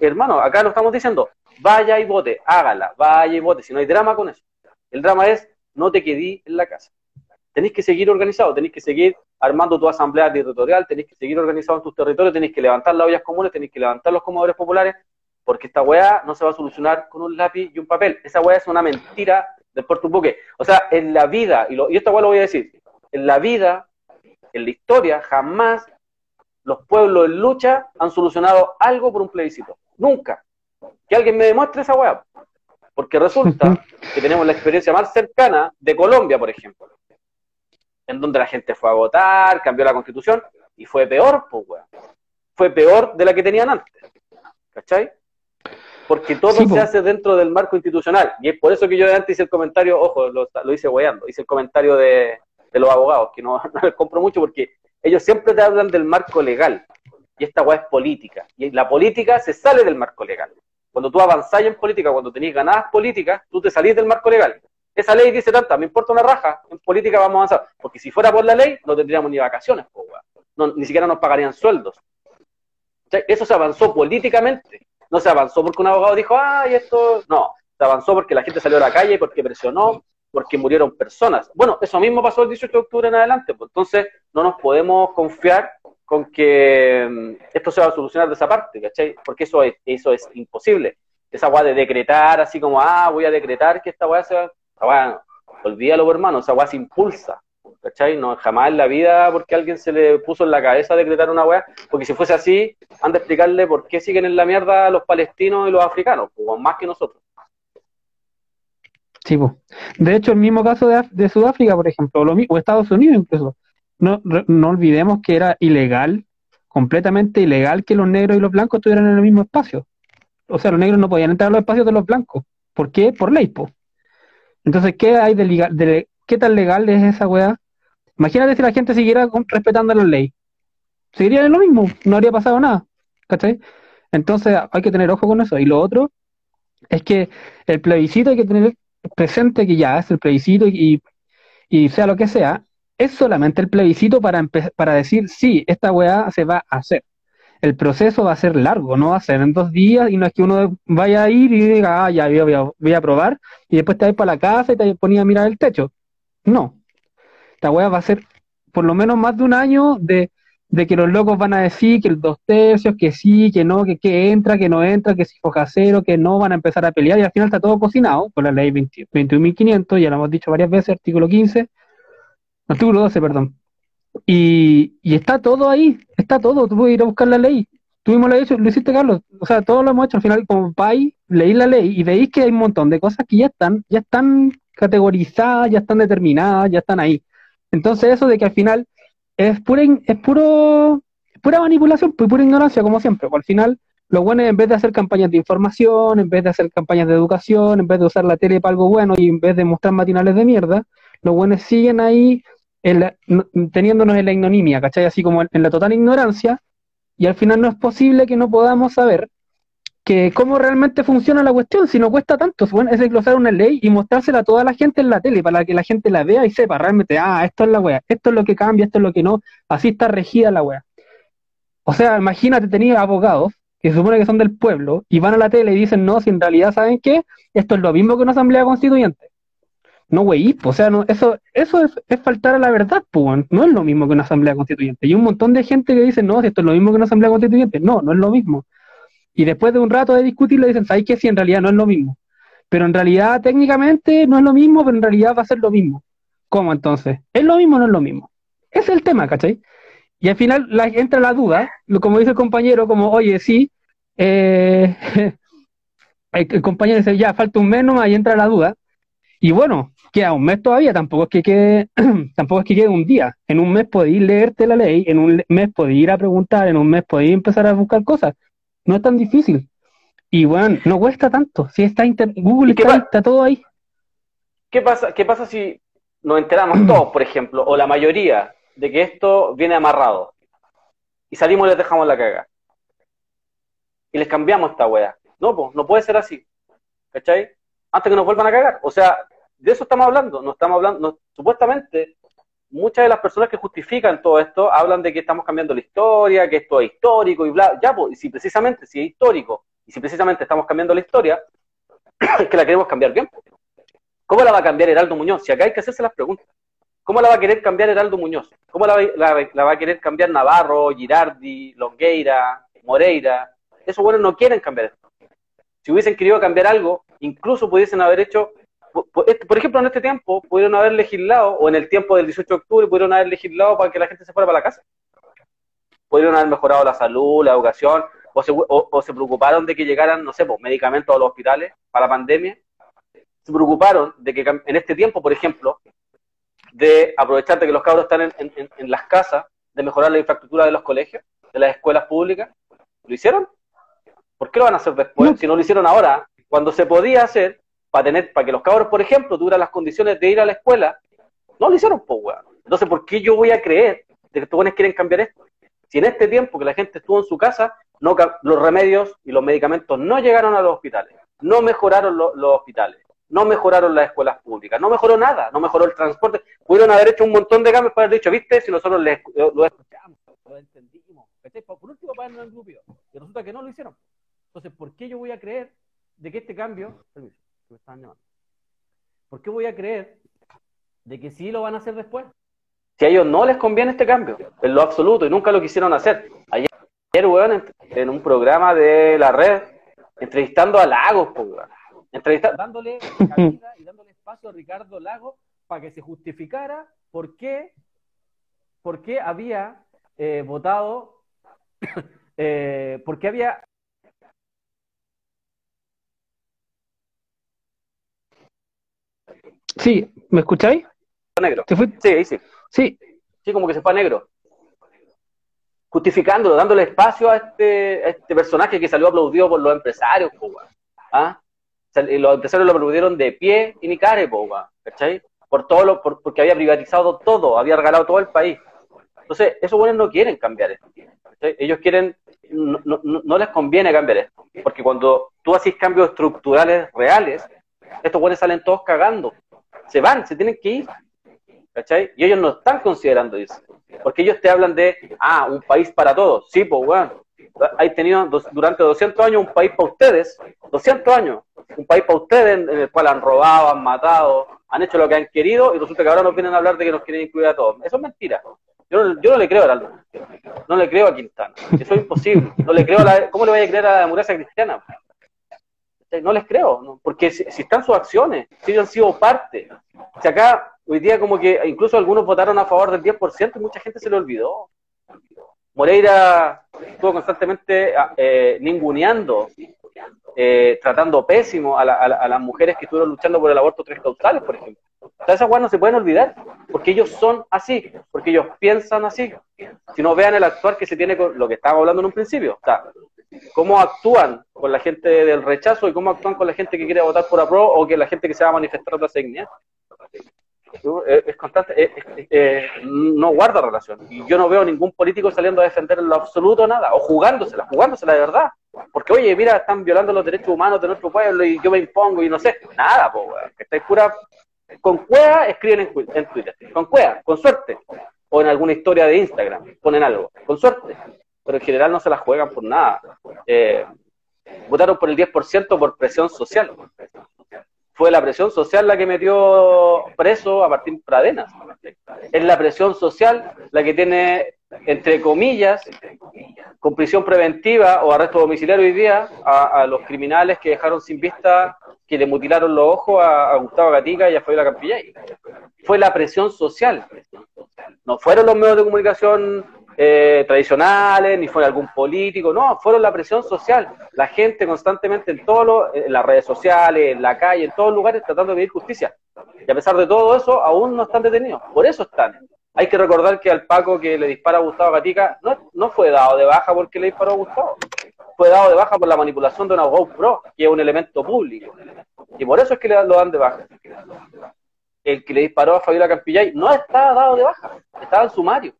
hermano, acá no estamos diciendo, vaya y vote, hágala, vaya y vote, si no hay drama con eso. El drama es, no te quedí en la casa. Tenéis que seguir organizado, tenéis que seguir armando tu asamblea territorial, tenéis que seguir organizado en tus territorios, tenéis que levantar las ollas comunes, tenéis que levantar los comedores populares, porque esta weá no se va a solucionar con un lápiz y un papel. Esa weá es una mentira del Puerto Buque. O sea, en la vida, y, lo, y esta weá lo voy a decir, en la vida, en la historia, jamás los pueblos en lucha han solucionado algo por un plebiscito. Nunca. Que alguien me demuestre esa weá. Porque resulta que tenemos la experiencia más cercana de Colombia, por ejemplo en donde la gente fue a votar, cambió la constitución, y fue peor, pues, weón. Fue peor de la que tenían antes. ¿Cachai? Porque todo se hace dentro del marco institucional. Y es por eso que yo antes hice el comentario, ojo, lo, hice weando, hice el comentario de, de los abogados, que no, les compro mucho porque ellos siempre te hablan del marco legal. Y esta weá es política. Y la política se sale del marco legal. Cuando tú avanzás en política, cuando tenés ganadas políticas, tú te salís del marco legal. Esa ley dice tanta, me importa una raja, en política vamos a avanzar. Porque si fuera por la ley, no tendríamos ni vacaciones, no, ni siquiera nos pagarían sueldos. eso se avanzó políticamente. No se avanzó porque un abogado dijo, ay, esto. No, se avanzó porque la gente salió a la calle, porque presionó, porque murieron personas. Bueno, eso mismo pasó el 18 de octubre en adelante. Pues entonces, no nos podemos confiar con que mm, esto se va a solucionar de esa parte, ¿cachai? Porque eso es, eso es imposible. Esa weá de decretar, así como, ah, voy a decretar que esta weá se va. Esa olvídalo, hermano, esa weá se impulsa, ¿cachai? No, jamás en la vida porque alguien se le puso en la cabeza decretar una weá, porque si fuese así, han de explicarle por qué siguen en la mierda los palestinos y los africanos, pues, más que nosotros. Sí, pues. De hecho, el mismo caso de, Sudáfrica, por ejemplo, lo, o Estados Unidos incluso no, no olvidemos que era ilegal, completamente ilegal que los negros y los blancos estuvieran en el mismo espacio. O sea, los negros no podían entrar a los espacios de los blancos. ¿Por qué? Por ley, po. Entonces, ¿qué hay de, legal, de qué tan legal es esa weá? Imagínate si la gente siguiera respetando la ley. Seguiría lo mismo, no habría pasado nada. ¿Cachai? Entonces hay que tener ojo con eso. Y lo otro es que el plebiscito hay que tener presente que ya es el plebiscito y, y sea lo que sea, es solamente el plebiscito para, para decir, sí, esta weá se va a hacer. El proceso va a ser largo, no va a ser en dos días y no es que uno vaya a ir y diga, ah, ya voy a, probar y después te vas para la casa y te ponías a mirar el techo. No. Esta weá va a ser por lo menos más de un año de, que los locos van a decir que el dos tercios, que sí, que no, que, que entra, que no entra, que si foja cero, que no, van a empezar a pelear y al final está todo cocinado por la ley 21.500, ya lo hemos dicho varias veces, artículo 15 Artículo 12, perdón. Y, y está todo ahí, está todo. Tú puedes ir a buscar la ley. Tuvimos la hecho, lo hiciste, Carlos. O sea, todo lo hemos hecho. Al final, como país, leí la ley y veis que hay un montón de cosas que ya están, ya están categorizadas, ya están determinadas, ya están ahí. Entonces, eso de que al final es pura, es puro, pura manipulación, pues pura ignorancia, como siempre. Pues al final, lo bueno es en vez de hacer campañas de información, en vez de hacer campañas de educación, en vez de usar la tele para algo bueno y en vez de mostrar matinales de mierda, los buenos siguen ahí teniéndonos en la ignominia, ¿cachai? Así como en, la total ignorancia, y al final no es posible que no podamos saber que cómo realmente funciona la cuestión, si no cuesta tanto, bueno, es desglosar una ley y mostrársela a toda la gente en la tele para que la gente la vea y sepa realmente, ah, esto es la wea, esto es lo que cambia, esto es lo que no, así está regida la wea. O sea, imagínate, tenía abogados que se supone que son del pueblo y van a la tele y dicen, no, si en realidad saben qué, esto es lo mismo que una asamblea constituyente. No, güey, o sea, no, eso, eso es, faltar a la verdad, pues, no es lo mismo que una asamblea constituyente. Y un montón de gente que dice, no, esto es lo mismo que una asamblea constituyente. No, no es lo mismo. Y después de un rato de discutir, le dicen, ¿sabes qué? Si en realidad no es lo mismo. Pero en realidad, técnicamente, no es lo mismo, pero en realidad va a ser lo mismo. ¿Cómo entonces? ¿Es lo mismo o no es lo mismo? Ese es el tema, ¿cachai? Y al final la, entra la duda, como dice el compañero, como, oye, sí, eh, el, compañero dice, ya, falta un nomás, y entra la duda. Y bueno, queda un mes todavía, tampoco es que quede, tampoco es que quede un día. En un mes podéis leerte la ley, en un mes podéis ir a preguntar, en un mes podéis empezar a buscar cosas. No es tan difícil. Y bueno, no cuesta tanto. Si está Google está, todo ahí. ¿Qué pasa, ¿Qué pasa si nos enteramos todos, por ejemplo, o la mayoría, de que esto viene amarrado? Y salimos y les dejamos la caga. Y les cambiamos esta wea. No, pues, no puede ser así. ¿Cachai? Antes que nos vuelvan a cagar. O sea, de eso estamos hablando, no estamos hablando, supuestamente muchas de las personas que justifican todo esto hablan de que estamos cambiando la historia, que esto es histórico y bla, ya, pues, y si precisamente, si es histórico, y si precisamente estamos cambiando la historia, es que la queremos cambiar bien. ¿Cómo la va a cambiar Heraldo Muñoz? Si acá hay que hacerse las preguntas. ¿Cómo la va a querer cambiar Heraldo Muñoz? ¿Cómo la va, a querer cambiar Navarro, Girardi, Longueira, Moreira? Esos buenos no quieren cambiar esto. Si hubiesen querido cambiar algo, incluso pudiesen haber hecho este, por ejemplo, en este tiempo pudieron haber legislado, o en el tiempo del 18 de octubre, pudieron haber legislado para que la gente se fuera para la casa. Pudieron haber mejorado la salud, la educación, o se, o, se preocuparon de que llegaran, no sé, pues, medicamentos a los hospitales para la pandemia. Se preocuparon de que en este tiempo, por ejemplo, de aprovechar de que los cabros están en, las casas, de mejorar la infraestructura de los colegios, de las escuelas públicas. ¿Lo hicieron? ¿Por qué lo van a hacer después? Si no lo hicieron ahora, cuando se podía hacer, para tener, para que los cabros, por ejemplo, tuvieran las condiciones de ir a la escuela, no lo hicieron, pues, weón. Entonces, ¿por qué yo voy a creer de que estos buenos quieren cambiar esto? Si en este tiempo que la gente estuvo en su casa, no, los remedios y los medicamentos no llegaron a los hospitales, no mejoraron los hospitales, no mejoraron las escuelas públicas, no mejoró nada, no mejoró el transporte. Pudieron haber hecho un montón de cambios para haber dicho, viste, si nosotros les, lo escuchamos, lo entendimos, por último para grupo. Y resulta que no lo hicieron. Entonces, ¿por qué yo voy a creer de que este cambio, permiso, que me estaban llamando, ¿por qué voy a creer de que sí lo van a hacer después? Si a ellos no les conviene este cambio, en lo absoluto, y nunca lo quisieron hacer. Ayer, weón, en, un programa de la red, entrevistando a Lagos, pues, entrevistando, dándole cabida y dándole espacio a Ricardo Lagos para que se justificara por qué, por qué había eh, votado, eh, por qué había Sí, ¿me escucháis? Negro. ¿Te Sí, sí. Sí. Sí, como que se fue a negro. Justificándolo, dándole espacio a este, este personaje que salió aplaudido por los empresarios, ¿Ah? Los empresarios lo aplaudieron de pie y ni care, ¿cachai? Por todo lo, por, porque había privatizado todo, había regalado todo el país. Entonces, esos buenos no quieren cambiar esto. Ellos quieren, no, no, no, les conviene cambiar esto. Porque cuando tú haces cambios estructurales reales, estos buenos salen todos cagando. Se van, se tienen que ir. ¿Cachai? Y ellos no están considerando eso. Porque ellos te hablan de, ah, un país para todos. Sí, pues, bueno. Hay tenido durante 200 años un país para ustedes. 200 años. Un país para ustedes en el cual han robado, han matado, han hecho lo que han querido y resulta que ahora nos vienen a hablar de que nos quieren incluir a todos. Eso es mentira. Yo no, yo no le creo a Heraldo. No le creo a Quintana. Eso es imposible. No le creo a la, ¿Cómo le voy a creer a la democracia cristiana? No les creo, porque si, están sus acciones, si ellos han sido parte. Si acá hoy día como que incluso algunos votaron a favor del 10% y mucha gente se lo olvidó. Moreira estuvo constantemente eh, ninguneando, eh, tratando pésimo a, las mujeres que estuvieron luchando por el aborto tres causales, por ejemplo. O sea, esas cosas no se pueden olvidar, porque ellos son así, porque ellos piensan así. Si no vean el actuar que se tiene con lo que estábamos hablando en un principio, o cómo actúan con la gente del rechazo y cómo actúan con la gente que quiere votar por apruebo o que la gente que se va a manifestar otra dignidad es constante, no guarda relación. Y yo no veo ningún político saliendo a defender en lo absoluto nada, o jugándosela, jugándosela de verdad. Porque, oye, mira, están violando los derechos humanos de nuestro pueblo y yo me impongo y no sé, nada, pues, que estáis pura. Con cueva escriben en, Twitter, con cueva, con suerte, o en alguna historia de Instagram, ponen algo, con suerte. Pero en general no se la juegan por nada. Eh, votaron por el 10% por presión social fue la presión social la que metió preso a Martín Pradenas. Es la presión social la que tiene, entre comillas, con prisión preventiva o arresto domiciliario hoy día a, los criminales que dejaron sin vista, que le mutilaron los ojos a, Gustavo Gatica y a Fabiola Campillay. Fue la presión social. No fueron los medios de comunicación eh, tradicionales, ni fue algún político, no, fueron la presión social, la gente constantemente en todos en las redes sociales, en la calle, en todos lugares tratando de pedir justicia. Y a pesar de todo eso, aún no están detenidos, por eso están. Hay que recordar que al Paco que le dispara a Gustavo Gatica no, no fue dado de baja porque le disparó a Gustavo, fue dado de baja por la manipulación de una GoPro, que es un elemento público. Y por eso es que le, lo dan de baja. El que le disparó a Fabiola Campillay no está dado de baja, estaba en sumario.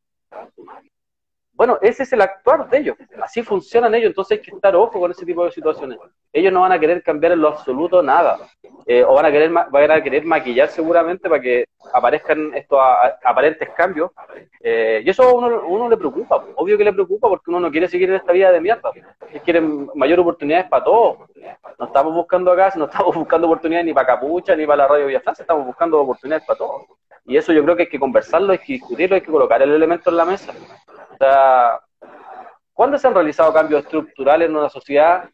Bueno, ese es el actuar de ellos. Así funcionan ellos, entonces hay que estar ojo con ese tipo de situaciones. Ellos no van a querer cambiar en lo absoluto nada. Eh, o van a, querer, van a querer maquillar seguramente para que aparezcan estos aparentes cambios. Eh, y eso a uno, uno le preocupa. Obvio que le preocupa porque uno no quiere seguir en esta vida de mierda. Quieren mayor oportunidades para todos. No estamos buscando acá, no estamos buscando oportunidades ni para Capucha ni para la Radio Villa Francia, estamos buscando oportunidades para todos. Y eso yo creo que hay que conversarlo, hay que discutirlo, hay que colocar el elemento en la mesa. O sea, ¿cuándo se han realizado cambios estructurales en una sociedad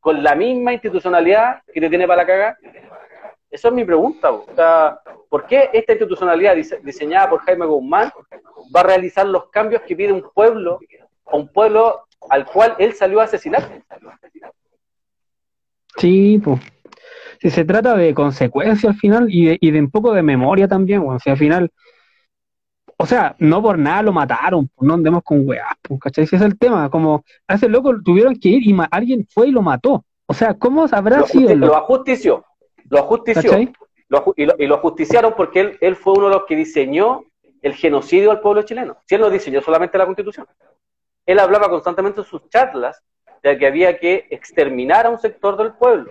con la misma institucionalidad que te tiene para la caga? Esa es mi pregunta. O sea, ¿por qué esta institucionalidad diseñada por Jaime Guzmán va a realizar los cambios que pide un pueblo, un pueblo al cual él salió a asesinar? Sí, pues. Si se trata de consecuencia al final y de, y de un poco de memoria también, bueno, si al final o sea, no por nada lo mataron, pues, no andemos con weas, pues, ¿cachai? Ese es el tema, como a ese loco tuvieron que ir y alguien fue y lo mató. O sea, ¿cómo habrá sido? Lo ajustició, lo ajustició. y, lo, y, lo, ajusticiaron porque él, él fue uno de los que diseñó el genocidio al pueblo chileno. Si él no diseñó solamente la constitución. Él hablaba constantemente en sus charlas de que había que exterminar a un sector del pueblo,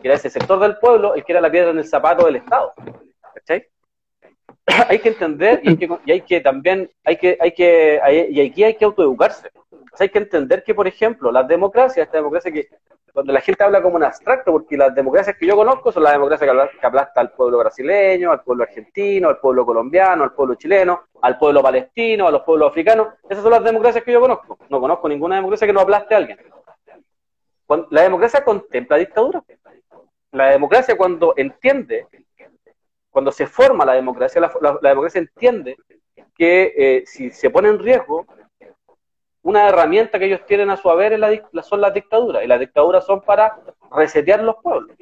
que era ese sector del pueblo el que era la piedra en el zapato del Estado. ¿Cachai? hay que entender y hay que, hay que también, hay que, hay que, y aquí hay que autoeducarse. hay que entender que, por ejemplo, las democracias, esta democracia que, donde la gente habla como un abstracto, porque las democracias que yo conozco son las democracias que aplasta al pueblo brasileño, al pueblo argentino, al pueblo colombiano, al pueblo chileno, al pueblo palestino, a los pueblos africanos. Esas son las democracias que yo conozco. No conozco ninguna democracia que no aplaste a alguien. la democracia contempla dictadura. La democracia cuando entiende cuando se forma la democracia, la, democracia entiende que eh, si se pone en riesgo, una herramienta que ellos tienen a su haber son las dictaduras, y las dictaduras son para resetear los pueblos.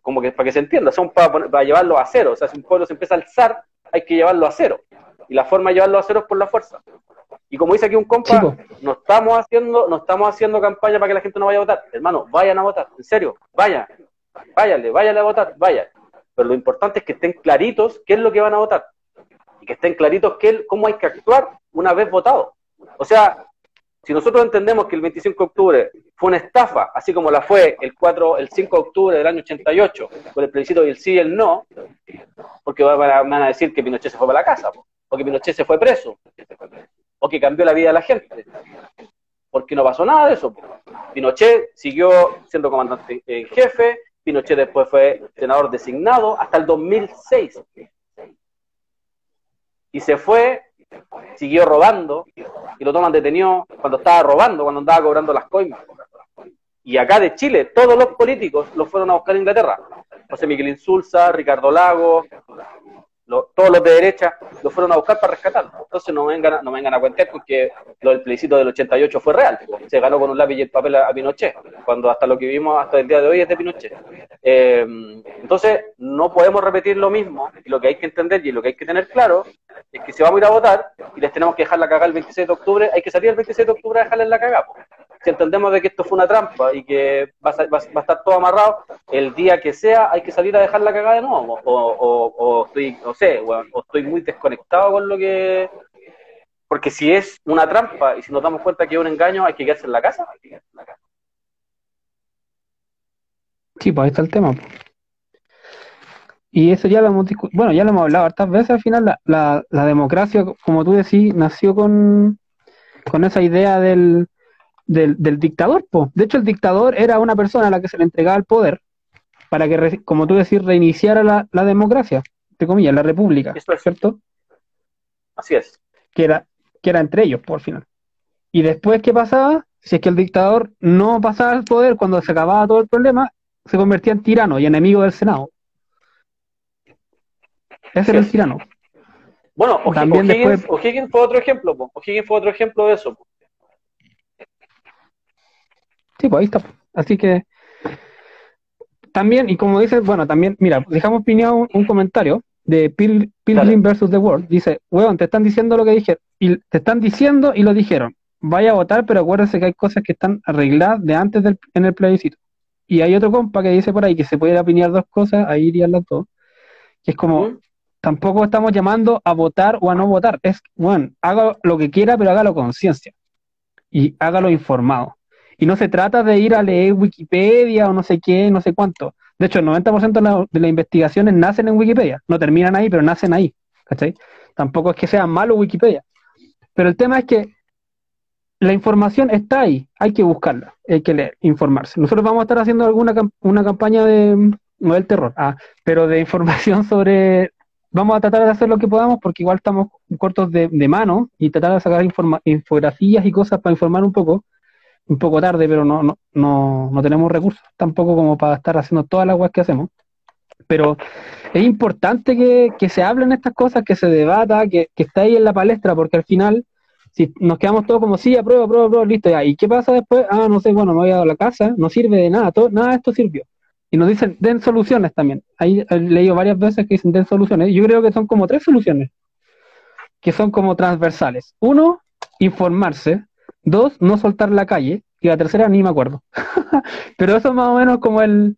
como que para que se entienda, son para, para llevarlo a cero. O sea, si un pueblo se empieza a alzar, hay que llevarlo a cero. Y la forma de llevarlo a cero es por la fuerza. Y como dice aquí un compa, no estamos haciendo, no estamos haciendo campaña para que la gente no vaya a votar. Hermano, vayan a votar, en serio, vayan, váyanle, váyanle a votar, vayan. Pero lo importante es que estén claritos qué es lo que van a votar. Y que estén claritos qué, cómo hay que actuar una vez votado. O sea, si nosotros entendemos que el 25 de octubre fue una estafa, así como la fue el 4, el 5 de octubre del año 88, con el plebiscito y el sí y el no, porque van a, decir que Pinochet se fue para la casa, o que Pinochet se fue preso, o que cambió la vida de la gente, porque no pasó nada de eso. Pinochet siguió siendo comandante en jefe, Pinochet después fue senador designado hasta el 2006. Y se fue, siguió robando, y lo toman detenido cuando estaba robando, cuando andaba cobrando las coimas. Y acá de Chile, todos los políticos los fueron a buscar a Inglaterra. José Miguel Insulza, Ricardo Lago, todos los de derecha lo fueron a buscar para rescatarlo. Entonces no vengan, no vengan a cuentar porque lo del plebiscito del 88 fue real. Se ganó con un lápiz y el papel a, Pinochet, cuando hasta lo que vimos hasta el día de hoy es de Pinochet. Eh, entonces no podemos repetir lo mismo y lo que hay que entender y lo que hay que tener claro es que si vamos a ir a votar y les tenemos que dejar la cagada el 26 de octubre, hay que salir el 26 de octubre a dejarles la cagada si entendemos de que esto fue una trampa y que va a, estar todo amarrado, el día que sea hay que salir a dejar la cagada de nuevo. O, estoy, no sé, o estoy muy desconectado con lo que... Porque si es una trampa y si nos damos cuenta que es un engaño, hay que quedarse en la casa. Sí, pues ahí está el tema. Y eso ya lo hemos bueno, ya lo hemos hablado hartas veces al final, la, la, la democracia, como tú decís, nació con, con esa idea del, del, dictador. Po. De hecho, el dictador era una persona a la que se le entregaba el poder para que, como tú decís, reiniciara la, la democracia, entre comillas, la república, es. ¿cierto? Así es. Que era, que era entre ellos, por final. Y después, ¿qué pasaba? Si es que el dictador no pasaba el poder cuando se acababa todo el problema, se convertía en tirano y enemigo del Senado. Ese era el tirano. Bueno, También después... O'Higgins fue otro ejemplo, O'Higgins fue otro ejemplo de eso. Sí, pues ahí está. Así que también, y como dices, bueno, también, mira, dejamos opinión un, comentario de Pil, Pilgrim versus The World. Dice, weón, te están diciendo lo que dije, y te están diciendo y lo dijeron. Vaya a votar, pero acuérdense que hay cosas que están arregladas de antes del, en el plebiscito. Y hay otro compa que dice por ahí que se puede opinar dos cosas, ahí irían las dos. Que es como, tampoco estamos llamando a votar o a no votar. Es, bueno, haga lo que quiera, pero hágalo con ciencia. Y hágalo informado. Y no se trata de ir a leer Wikipedia o no sé qué, no sé cuánto. De hecho, el 90% de, las investigaciones nacen en Wikipedia. No terminan ahí, pero nacen ahí. ¿Cachai? Tampoco es que sea malo Wikipedia. Pero el tema es que la información está ahí, hay que buscarla, hay que leer, informarse. Nosotros vamos a estar haciendo alguna una campaña de, no del terror, ah, pero de información sobre, vamos a tratar de hacer lo que podamos porque igual estamos cortos de, de mano y tratar de sacar infografías y cosas para informar un poco un poco tarde, pero no, no, no, no tenemos recursos tampoco como para estar haciendo todas las cosas que hacemos. Pero es importante que, que, se hablen estas cosas, que se debata, que, que esté ahí en la palestra, porque al final, si nos quedamos todos como, sí, apruebo, apruebo, apruebo, listo, ya. ¿Y qué pasa después? Ah, no sé, bueno, me voy a, la casa, no sirve de nada, todo, nada de esto sirvió. Y nos dicen, den soluciones también. Ahí he leído varias veces que dicen, den soluciones. Yo creo que son como tres soluciones, que son como transversales. Uno, informarse, Dos, no soltar la calle. Y la tercera, ni me acuerdo. Pero eso es más o menos como el,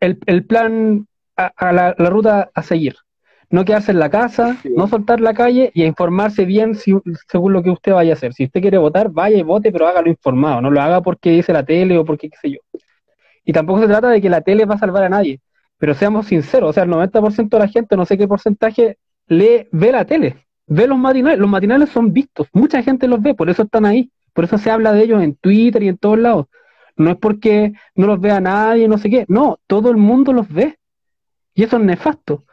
el, plan a, la, ruta a seguir. no quedarse en la casa, no soltar la calle y a informarse bien según lo que usted vaya a hacer. Si usted quiere votar, vaya y vote, pero hágalo informado, no lo haga porque dice la tele o porque qué sé yo. Y tampoco se trata de que la tele va a salvar a nadie, pero seamos sinceros, o sea, el 90% de la gente, no sé qué porcentaje, lee, ve la tele, ve los matinales, los matinales son vistos, mucha gente los ve, por eso están ahí, por eso se habla de ellos en Twitter y en todos lados. No es porque no los vea nadie, no sé qué, no, todo el mundo los ve. Y eso es nefasto.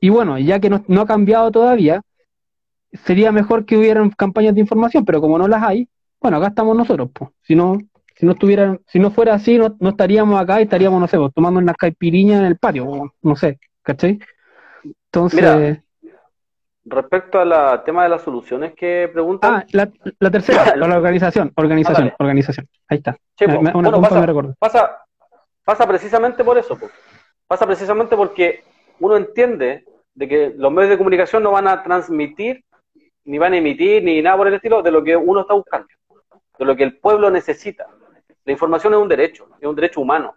Y bueno, ya que no, ha cambiado todavía, sería mejor que hubieran campañas de información, pero como no las hay, bueno, acá estamos nosotros, pues. Si no, si no estuvieran, si no fuera así, no, estaríamos acá y estaríamos, no sé, tomando unas caipiriñas en el patio, no sé, ¿cachai? Entonces. Respecto al tema de las soluciones que preguntan. Ah, la, tercera, la organización, organización, ah, organización. Ahí está. pasa, pasa, precisamente por eso. Pasa precisamente porque uno entiende de que los medios de comunicación no van a transmitir, ni van a emitir, ni nada por el estilo, de lo que uno está buscando, de lo que el pueblo necesita. La información es un derecho, es un derecho humano.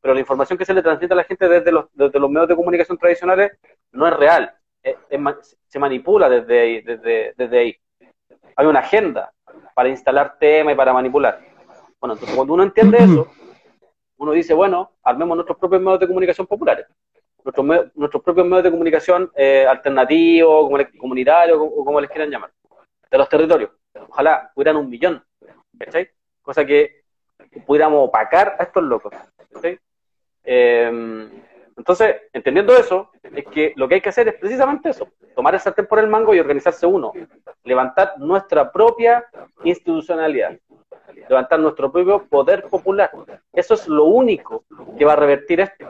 Pero la información que se le transmite a la gente desde los, los medios de comunicación tradicionales no es real. Se manipula desde ahí, desde, desde ahí. Hay una agenda para instalar temas y para manipular. Bueno, entonces cuando uno entiende eso, uno dice, bueno, armemos nuestros propios medios de comunicación populares nuestros, nuestros propios medios de comunicación eh, alternativos, comunitarios, o como les quieran llamar, de los territorios. Ojalá pudieran un millón, ¿cachai? Cosa que pudiéramos opacar a estos locos. Em, entonces, entendiendo eso, es que lo que hay que hacer es precisamente eso, tomar el sartén por el mango y organizarse uno, levantar nuestra propia institucionalidad, levantar nuestro propio poder popular. Eso es lo único que va a revertir esto.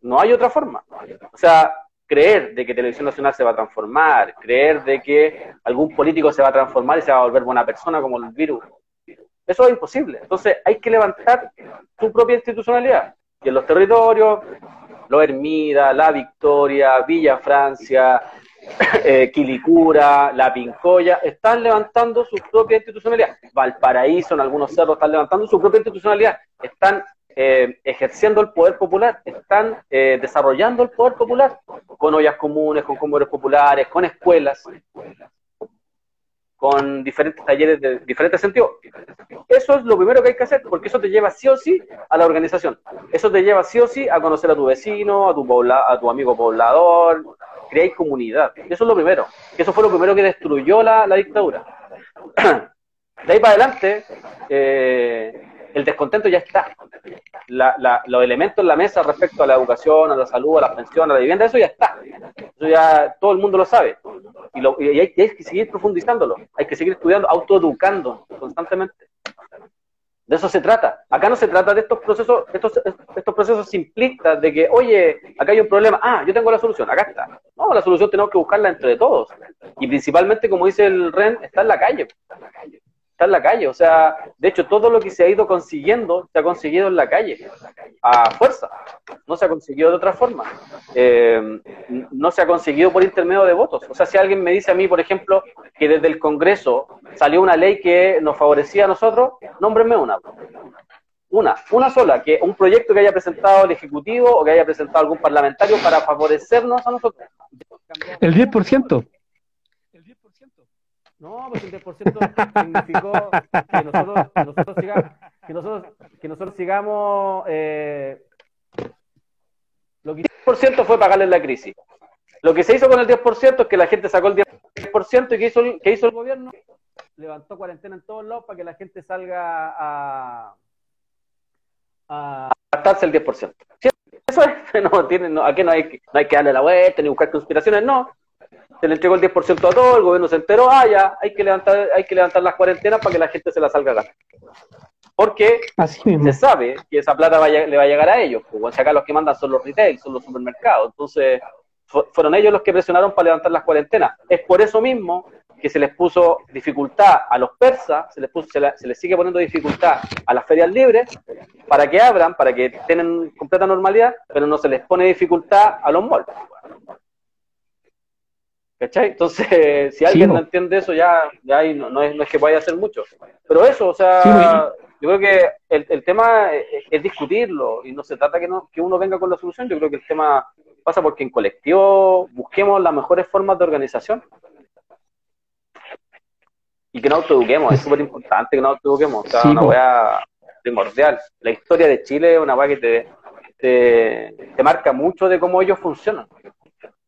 No hay otra forma. O sea, creer de que Televisión Nacional se va a transformar, creer de que algún político se va a transformar y se va a volver buena persona como el virus, eso es imposible. Entonces hay que levantar su propia institucionalidad. Y en los territorios, Lo Hermida, La Victoria, Villa Francia, eh, Quilicura, La Pincoya, están levantando su propia institucionalidad. Valparaíso, en algunos cerros, están levantando su propia institucionalidad. Están eh, ejerciendo el poder popular, están eh, desarrollando el poder popular con ollas comunes, con comedores populares, con escuelas, con diferentes talleres de diferentes sentidos. Eso es lo primero que hay que hacer, porque eso te lleva sí o sí a la organización. Eso te lleva sí o sí a conocer a tu vecino, a tu, a tu amigo poblador, creáis comunidad. Eso es lo primero. Eso fue lo primero que destruyó la, la dictadura. De ahí para adelante, eh, el descontento ya está. los elementos en la mesa respecto a la educación, a la salud, a la pensión, a la vivienda, eso ya está. Eso ya todo el mundo lo sabe. Y, lo, y hay, hay, que seguir profundizándolo. Hay que seguir estudiando, autoeducando constantemente. De eso se trata. Acá no se trata de estos procesos, estos, estos procesos simplistas de que, oye, acá hay un problema, ah, yo tengo la solución, acá está. No, la solución tenemos que buscarla entre todos. Y principalmente, como dice el REN, está la en la calle. O sea, de hecho, todo lo que se ha ido consiguiendo se ha conseguido en la calle, a fuerza. No se ha conseguido de otra forma. Eh, no se ha conseguido por intermedio de votos. O sea, si alguien me dice a mí, por ejemplo, que desde el Congreso salió una ley que nos favorecía a nosotros, nómbrenme una. Una, una sola, que un proyecto que haya presentado el Ejecutivo o que haya presentado algún parlamentario para favorecernos a nosotros. El 10%. No, pues el 10% significó que nosotros, nosotros, que nosotros, que nosotros sigamos. Eh, lo que 10% fue pagarle la crisis. Lo que se hizo con el 10% es que la gente sacó el 10% y que hizo el, que hizo el gobierno levantó cuarentena en todos lados para que la gente salga a, a gastarse el 10%. Eso es, no, tiene, no, aquí no hay, no hay que darle la vuelta ni buscar conspiraciones, no se le entregó el 10% a todo, el gobierno se enteró, ah, ya, hay que levantar, hay que levantar las cuarentenas para que la gente se la salga a. Porque se sabe que esa plata le va a llegar a ellos, pues acá los que mandan son los retail, son los supermercados, entonces fueron ellos los que presionaron para levantar las cuarentenas. Es por eso mismo que se les puso dificultad a los persas, se les, puso, se, les sigue poniendo dificultad a las ferias libres para que abran, para que tengan completa normalidad, pero no se les pone dificultad a los malls. ¿Cachai? Entonces, si alguien no entiende eso, ya, ya no, no, es, no es que vaya a hacer mucho. Pero eso, o sea, yo creo que el, el tema es, discutirlo y no se trata que, no, que uno venga con la solución. Yo creo que el tema pasa porque en colectivo busquemos las mejores formas de organización. Y que no autoeduquemos, es súper importante que no autoeduquemos, o sea, una weá primordial. La historia de Chile es una weá que te, te, te marca mucho de cómo ellos funcionan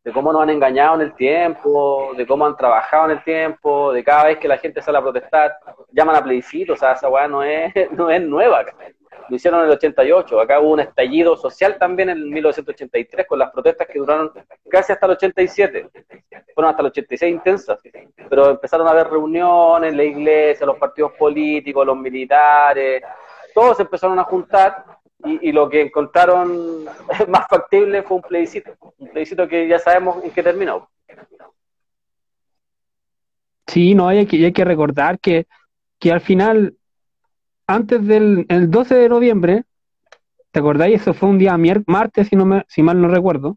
de cómo nos han engañado en el tiempo, de cómo han trabajado en el tiempo, de cada vez que la gente sale a protestar, llaman a plebiscito, o sea, esa weá no es, no es nueva. Lo hicieron en el 88, acá hubo un estallido social también en 1983 con las protestas que duraron casi hasta el 87, fueron hasta el 86 intensas, pero empezaron a haber reuniones, la iglesia, los partidos políticos, los militares, todos empezaron a juntar y, lo que encontraron más factible fue un plebiscito, un plebiscito que ya sabemos en qué terminó. Sí, no, hay que, hay que recordar que, que al final, antes del el 12 de noviembre, ¿te acordáis? Eso fue un día martes, si, no me, si mal no recuerdo.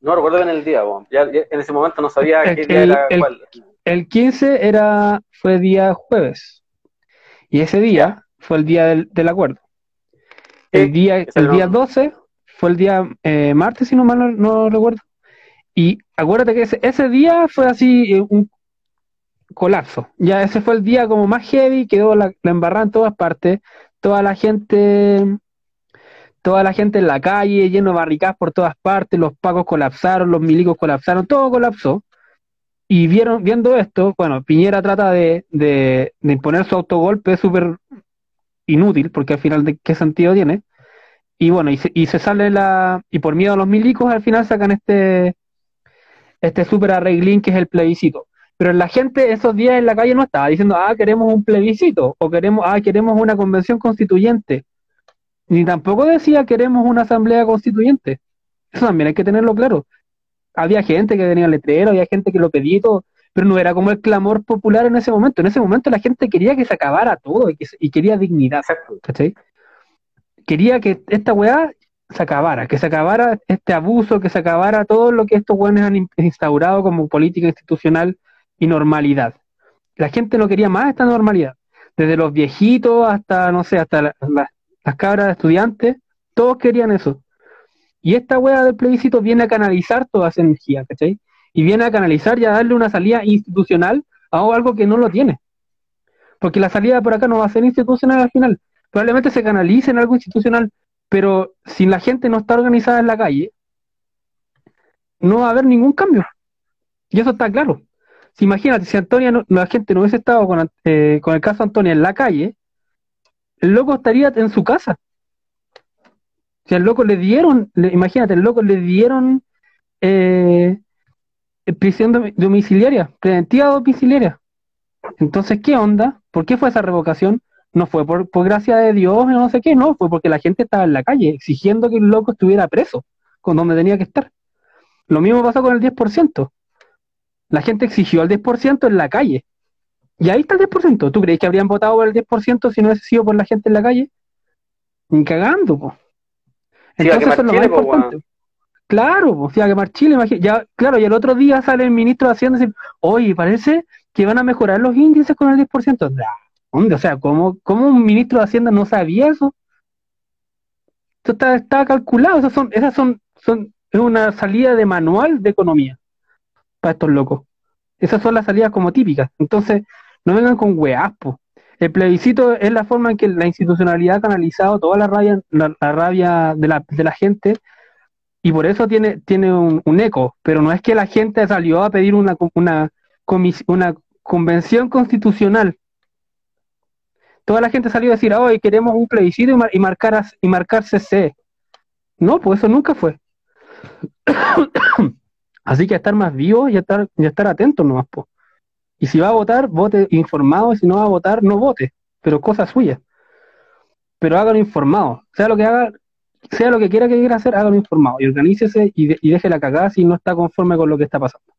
No recuerdo bien el día, ya, en ese momento no sabía qué día era cuál. El 15 era, fue día jueves. Y ese día fue el día del, del acuerdo. El día, el día 12 fue el día eh, martes, si no mal no, recuerdo. Y acuérdate que ese, ese día fue así eh, un colapso. Ya ese fue el día como más heavy, quedó la, la embarrada en todas partes. Toda la gente, toda la gente en la calle, lleno de barricadas por todas partes, los pagos colapsaron, los milicos colapsaron, todo colapsó. Y vieron, viendo esto, bueno, Piñera trata de, de, de imponer su autogolpe súper inútil, porque al final, ¿de qué sentido tiene? Y bueno, y se, y se sale la. Y por miedo a los milicos, al final sacan este. Este super arreglín que es el plebiscito. Pero la gente esos días en la calle no estaba diciendo, ah, queremos un plebiscito, o queremos, ah, queremos una convención constituyente. Ni tampoco decía queremos una asamblea constituyente. Eso también hay que tenerlo claro. Había gente que tenía letrero, había gente que lo pedía todo, pero no era como el clamor popular en ese momento. En ese momento la gente quería que se acabara todo y, que, y quería dignidad. ¿cachai? Quería que esta weá se acabara, que se acabara este abuso, que se acabara todo lo que estos weones han instaurado como política institucional y normalidad. La gente no quería más esta normalidad. Desde los viejitos hasta, no sé, hasta las cabras de estudiantes, todos querían eso. Y esta weá del plebiscito viene a canalizar toda esa energía, ¿cachai? Y viene a canalizar y a darle una salida institucional a algo que no lo tiene. Porque la salida por acá no va a ser institucional al final. Probablemente se canalice en algo institucional, pero si la gente no está organizada en la calle, no va a haber ningún cambio. Y eso está claro. Si imagínate, si Antonia la gente no hubiese estado con, eh, con el caso Antonia en la calle, el loco estaría en su casa. Si al loco le dieron, imagínate, el loco le dieron eh, prisión domiciliaria, preventiva domiciliaria. Entonces, ¿qué onda? ¿Por qué fue esa revocación? No fue por, por gracia de Dios, no sé qué, no, fue porque la gente estaba en la calle exigiendo que el loco estuviera preso, con donde tenía que estar. Lo mismo pasó con el 10%. La gente exigió el 10% en la calle. Y ahí está el 10%. ¿Tú crees que habrían votado por el 10% si no hubiese sido por la gente en la calle? Ni cagando. Entonces, eso es lo más importante. Claro, pues, a quemar Chile, ya, claro, y el otro día sale el ministro haciendo decir, oye, parece que van a mejorar los índices con el 10%. ¿Dónde? O sea, ¿cómo, ¿cómo, un ministro de Hacienda no sabía eso? Esto está, está calculado, esas son, esas son, son, es una salida de manual de economía para estos locos. Esas son las salidas como típicas. Entonces, no vengan con weas, El plebiscito es la forma en que la institucionalidad ha canalizado toda la rabia, la rabia de la, de la gente y por eso tiene, tiene un, eco, pero no es que la gente salió a pedir una, una, convención constitucional. Toda la gente salió a decir, hoy queremos un plebiscito y, marcar, y marcar CC. No, pues eso nunca fue. Así que estar más vivo y estar, y estar atentos nomás. Po. Y si va a votar, vote informado, y si no va a votar, no vote, pero cosa suya. Pero hágalo informado. Sea lo que haga, sea lo que quiera que quiera hacer, hágalo informado y organícese y, deje la cagada si no está conforme con lo que está pasando.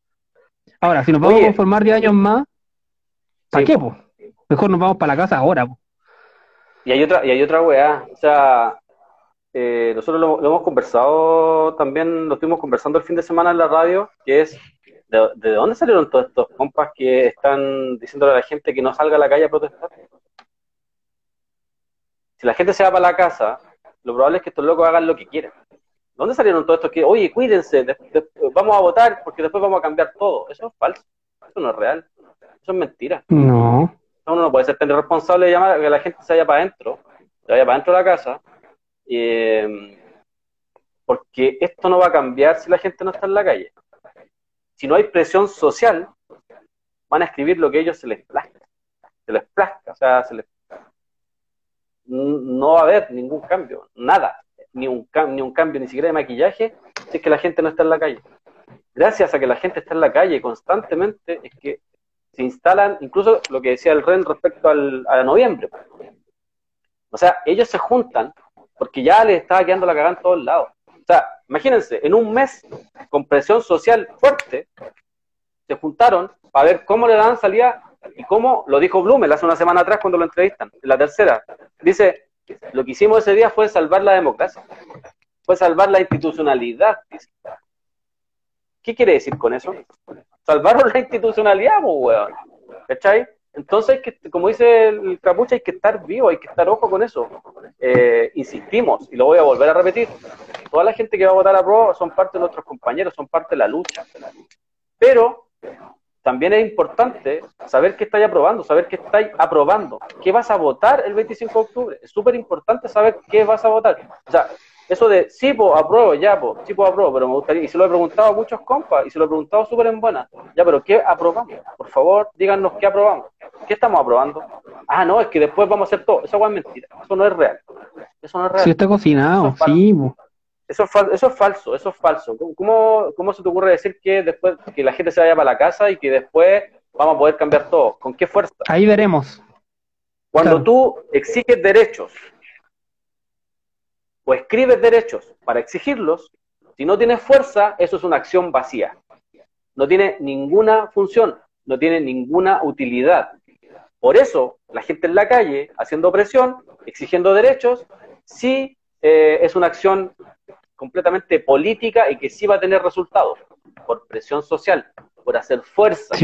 Ahora, si nos vamos a conformar de años más, ¿para qué, po? Mejor nos vamos para la casa ahora, po. Y hay otra, y hay otra weá, o sea, eh, nosotros lo, hemos conversado también, lo estuvimos conversando el fin de semana en la radio, que es ¿de, de dónde salieron todos estos compas que están diciéndole a la gente que no salga a la calle a protestar? Si la gente se va para la casa, lo probable es que estos locos hagan lo que quieran. ¿Dónde salieron todos estos que, oye, cuídense, vamos a votar porque después vamos a cambiar todo? Eso es falso, eso no es real, eso es mentira. No. Uno no puede ser tan irresponsable de llamar a que la gente se vaya para adentro, se vaya para adentro de la casa, eh, porque esto no va a cambiar si la gente no está en la calle. Si no hay presión social, van a escribir lo que ellos se les plazca. Se les plazca, o sea, se les... no va a haber ningún cambio, nada, ni un, ni un cambio ni siquiera de maquillaje, si es que la gente no está en la calle. Gracias a que la gente está en la calle constantemente, es que se instalan, incluso lo que decía el REN respecto al, a noviembre. O sea, ellos se juntan porque ya les estaba quedando la cagada en todos lados. O sea, imagínense, en un mes con presión social fuerte, se juntaron para ver cómo le dan salida y cómo, lo dijo Blumel hace una semana atrás cuando lo entrevistan, en la tercera. Dice, lo que hicimos ese día fue salvar la democracia, fue salvar la institucionalidad. ¿Qué quiere decir con eso? Salvaron la institucionalidad, pues, weón. ¿Cachai? Entonces, como dice el capucha, hay que estar vivo, hay que estar ojo con eso. Eh, insistimos, y lo voy a volver a repetir, toda la gente que va a votar a prueba son parte de nuestros compañeros, son parte de la lucha. Pero también es importante saber qué estáis aprobando, saber qué estáis aprobando, qué vas a votar el 25 de octubre. Es súper importante saber qué vas a votar. O sea, eso de sí, pues apruebo, ya, pues, sí, pues apruebo, pero me gustaría, y se lo he preguntado a muchos compas, y se lo he preguntado súper en buena, ya, pero ¿qué aprobamos? Por favor, díganos qué aprobamos. ¿Qué estamos aprobando? Ah, no, es que después vamos a hacer todo. Eso es mentira, eso no es real. Eso no es real. Sí, está cocinado, sí. Eso es, eso es falso, eso es falso. ¿Cómo, ¿Cómo se te ocurre decir que después que la gente se vaya para la casa y que después vamos a poder cambiar todo? ¿Con qué fuerza? Ahí veremos. Cuando tú exiges derechos o escribes derechos para exigirlos, si no tienes fuerza, eso es una acción vacía. No tiene ninguna función, no tiene ninguna utilidad. Por eso, la gente en la calle, haciendo presión, exigiendo derechos, sí eh, es una acción completamente política y que sí va a tener resultados, por presión social, por hacer fuerza.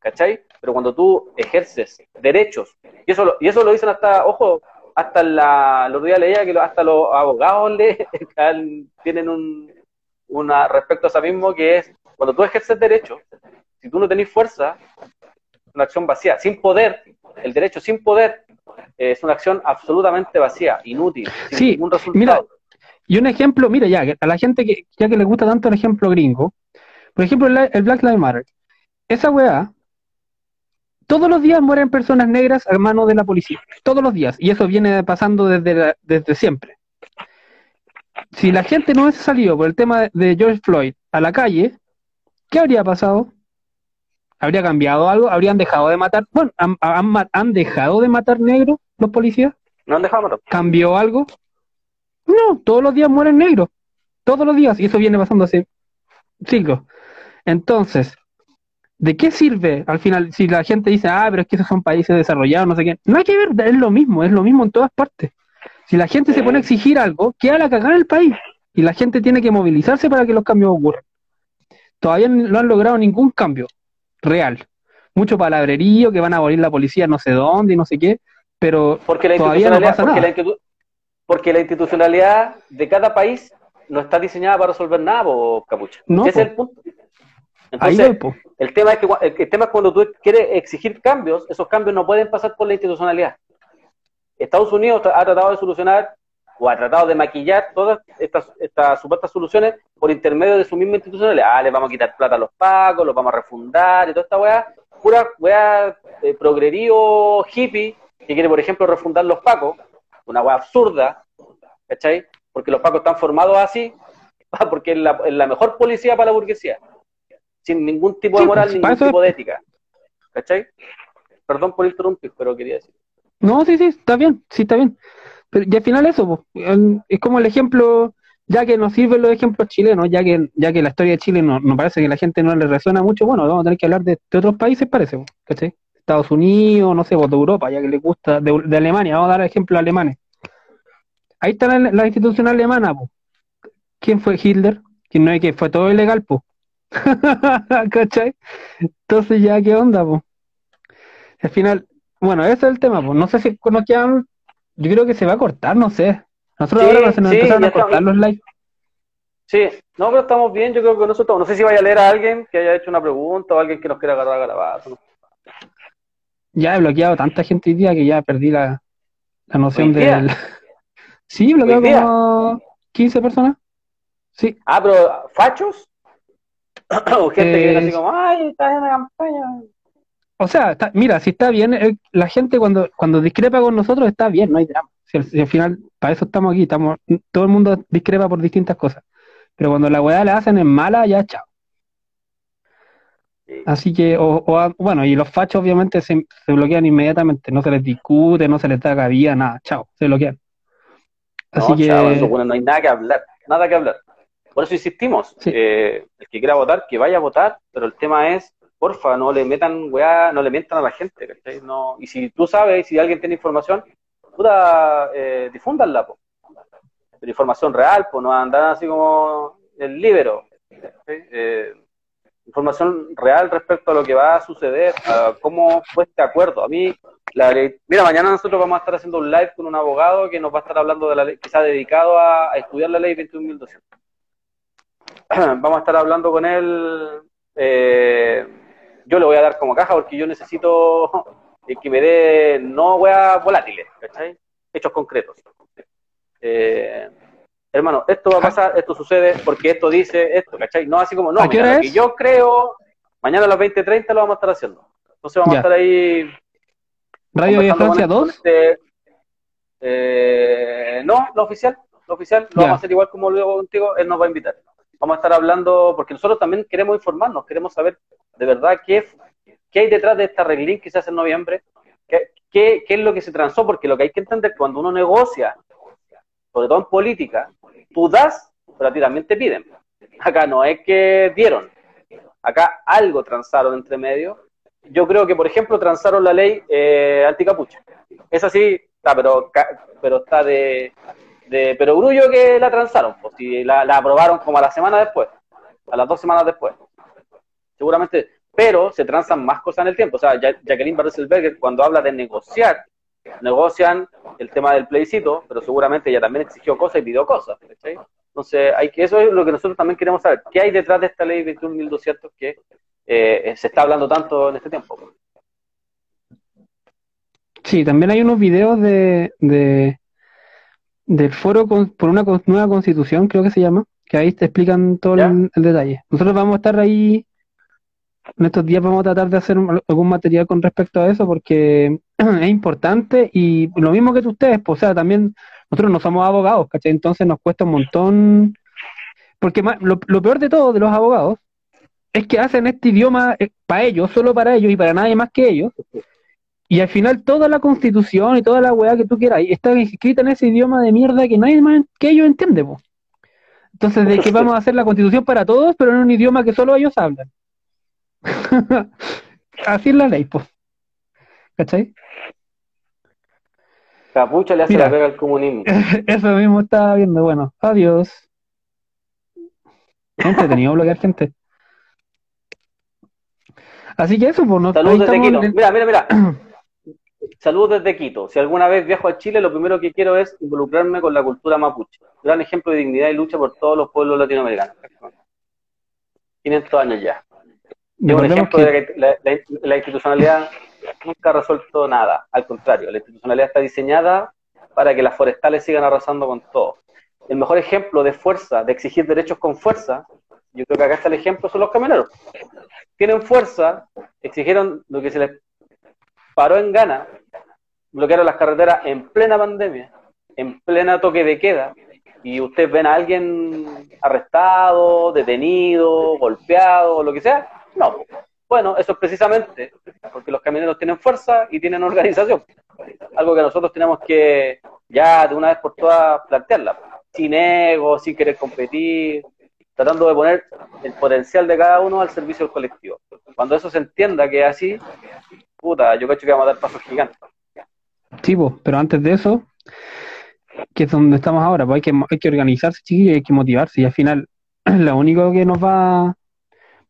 ¿Cachai? Pero cuando tú ejerces derechos, y eso, y eso lo dicen hasta, ojo, hasta la, los días leía que hasta los abogados le, tienen un, una respecto a eso mismo que es cuando tú ejerces derecho, si tú no tenés fuerza, una acción vacía, sin poder, el derecho sin poder es una acción absolutamente vacía, inútil, sin ningún resultado. Mira, y un ejemplo, mira, ya, a la gente que ya que le gusta tanto el ejemplo gringo, por ejemplo, el, Black Lives Matter, esa weá todos los días mueren personas negras a mano de la policía. Todos los días. Y eso viene pasando desde, desde siempre. Si la gente no hubiese salido por el tema de George Floyd a la calle, ¿qué habría pasado? ¿Habría cambiado algo? ¿Habrían dejado de matar? Bueno, ¿han, han, dejado de matar negros los policías? No han dejado de matar. ¿Cambió algo? No, todos los días mueren negros. Todos los días. Y eso viene pasando hace siglos. Entonces, ¿De qué sirve al final si la gente dice, ah, pero es que esos son países desarrollados, no sé qué? No hay que ver, es lo mismo, es lo mismo en todas partes. Si la gente se pone a exigir algo, queda la cagada en el país. Y la gente tiene que movilizarse para que los cambios ocurran. Todavía no han logrado ningún cambio real. Mucho palabrerío, que van a abolir la policía no sé dónde y no sé qué, pero porque la todavía no pasa porque nada. La porque la institucionalidad de cada país no está diseñada para resolver nada, Capucha. No, Ese es el punto. Entonces, el tema es que el tema es cuando tú quieres exigir cambios, esos cambios no pueden pasar por la institucionalidad. Estados Unidos ha tratado de solucionar o ha tratado de maquillar todas estas, estas supuestas soluciones por intermedio de su misma institucionalidad. Ah, le vamos a quitar plata a los pagos, los vamos a refundar y toda esta weá, pura weá eh, hippie que quiere, por ejemplo, refundar los pagos, una weá absurda, ¿cachai? Porque los pagos están formados así, porque es la, es la mejor policía para la burguesía sin ningún tipo de moral, ningún tipo de ética. ¿Cachai? Perdón por interrumpir, pero quería decir. No, sí, sí, está bien, sí, está bien. Pero, y al final eso, es como el ejemplo, ya que nos sirven los ejemplos chilenos, ya que ya que la historia de Chile no, nos parece que la gente no le resuena mucho, bueno, vamos a tener que hablar de, otros países, parece, ¿cachai? Estados Unidos, no sé, de Europa, ya que le gusta, de, Alemania, vamos a dar ejemplos alemanes. Ahí está la, institución alemana, ¿quién fue Hitler? ¿Quién no es que fue todo ilegal, pues? ¿Cachai? Entonces ya, ¿qué onda, po? Al final, bueno, ese es el tema, pues. No sé si nos yo creo que se va a cortar, no sé. Nosotros ahora se nos empezaron a cortar los likes. Sí, no, pero estamos bien, yo creo que nosotros, no sé si vaya a leer a alguien que haya hecho una pregunta o alguien que nos quiera agarrar a grabar. Ya he bloqueado tanta gente hoy día que ya perdí la, la noción de... sí, bloqueado como 15 personas. Sí. Ah, pero ¿fachos? o gente que viene así como, ay, está en la campaña. O sea, mira, si está bien, eh, la gente cuando, cuando discrepa con nosotros está bien, no hay drama. Si al, final, para eso estamos aquí, estamos, todo el mundo discrepa por distintas cosas. Pero cuando la weá la hacen en mala, ya chao. Así que, o, bueno, y los fachos obviamente se, bloquean inmediatamente, no se les discute, no se les da cabida, nada, chao, se bloquean. Así que. no hay nada que hablar, nada que hablar. Por eso insistimos, eh, el que quiera votar, que vaya a votar, pero el tema es, porfa, no le metan weá, no le mientan a la gente, y si tú sabes, si alguien tiene información, puta, eh, difúndanla, Pero información real, pues no andar así como el libero. Eh, información real respecto a lo que va a suceder, a cómo fue este acuerdo. A mí, la mira, mañana nosotros vamos a estar haciendo un live con un abogado que nos va a estar hablando de la ley, quizá dedicado a, estudiar la ley 21.200. vamos a estar hablando con él. Eh, yo le voy a dar como caja porque yo necesito que me dé no weas volátiles, ¿cachai? Hechos concretos. Eh, hermano, esto va a pasar, esto sucede porque esto dice esto, ¿cachai? No así como, no, mira, que yo creo, mañana a las 20.30 lo vamos a estar haciendo. Entonces vamos a estar ahí. ¿Radio de Francia 2? Eh, no, lo oficial, lo oficial, lo vamos a hacer igual como luego contigo, él nos va a invitar. Vamos a estar hablando, porque nosotros también queremos informarnos, queremos saber de verdad qué, qué hay detrás de esta reglín que se hace en noviembre, qué, qué, qué es lo que se transó, porque lo que hay que entender cuando uno negocia, sobre todo en política, tú das, pero a ti también te piden. Acá no es que dieron, acá algo transaron entre medio. Yo creo que, por ejemplo, transaron la ley eh, anticapucha. Es así, está, pero, pero está de, pero grullo que la transaron, pues si la, aprobaron como a la semana después, a las dos semanas después. Seguramente, pero se transan más cosas en el tiempo. O sea, Jacqueline Barcelberger, cuando habla de negociar, negocian el tema del plebiscito, pero seguramente ella también exigió cosas y pidió cosas. Entonces, hay que, eso es lo que nosotros también queremos saber. ¿Qué hay detrás de esta ley 21.200 que eh, se está hablando tanto en este tiempo? Sí, también hay unos videos de, de del foro por una nueva constitución, creo que se llama, que ahí te explican todo el, detalle. Nosotros vamos a estar ahí, en estos días vamos a tratar de hacer algún material con respecto a eso, porque es importante y lo mismo que ustedes, pues, o sea, también nosotros no somos abogados, ¿cachai? Entonces nos cuesta un montón, porque lo, peor de todo de los abogados es que hacen este idioma eh, para ellos, solo para ellos y para nadie más que ellos, y al final toda la constitución y toda la weá que tú quieras está escrita en ese idioma de mierda que nadie más que ellos entiende, pues. Entonces, de que vamos a hacer la constitución para todos, pero en un idioma que solo ellos hablan. Así es la ley, pues. ¿Cachai? Capucha le hace la pega al comunismo. Eso mismo estaba viendo. Bueno, adiós. Entretenido bloquear gente. Así que eso, pues no Saludos desde. Mira, mira, mira. Saludos desde Quito. Si alguna vez viajo a Chile, lo primero que quiero es involucrarme con la cultura mapuche. Gran ejemplo de dignidad y lucha por todos los pueblos latinoamericanos. 500 años ya. Es un ejemplo de que la institucionalidad nunca ha resuelto nada. Al contrario, la institucionalidad está diseñada para que las forestales sigan arrasando con todo. El mejor ejemplo de fuerza, de exigir derechos con fuerza, yo creo que acá está el ejemplo, son los camioneros. Tienen fuerza, exigieron lo que se les paró en gana, bloquearon las carreteras en plena pandemia, en plena toque de queda, y ustedes ven a alguien arrestado, detenido, golpeado, lo que sea, no, bueno, eso es precisamente porque los camioneros tienen fuerza y tienen organización. Algo que nosotros tenemos que ya de una vez por todas plantearla. Sin ego, sin querer competir, tratando de poner el potencial de cada uno al servicio del colectivo. Cuando eso se entienda que es así, puta, yo creo que vamos a dar pasos gigantes. Sí, pero antes de eso, que es donde estamos ahora, pues hay que, hay que organizarse, chiquillos, hay que motivarse. Y al final, lo único que nos va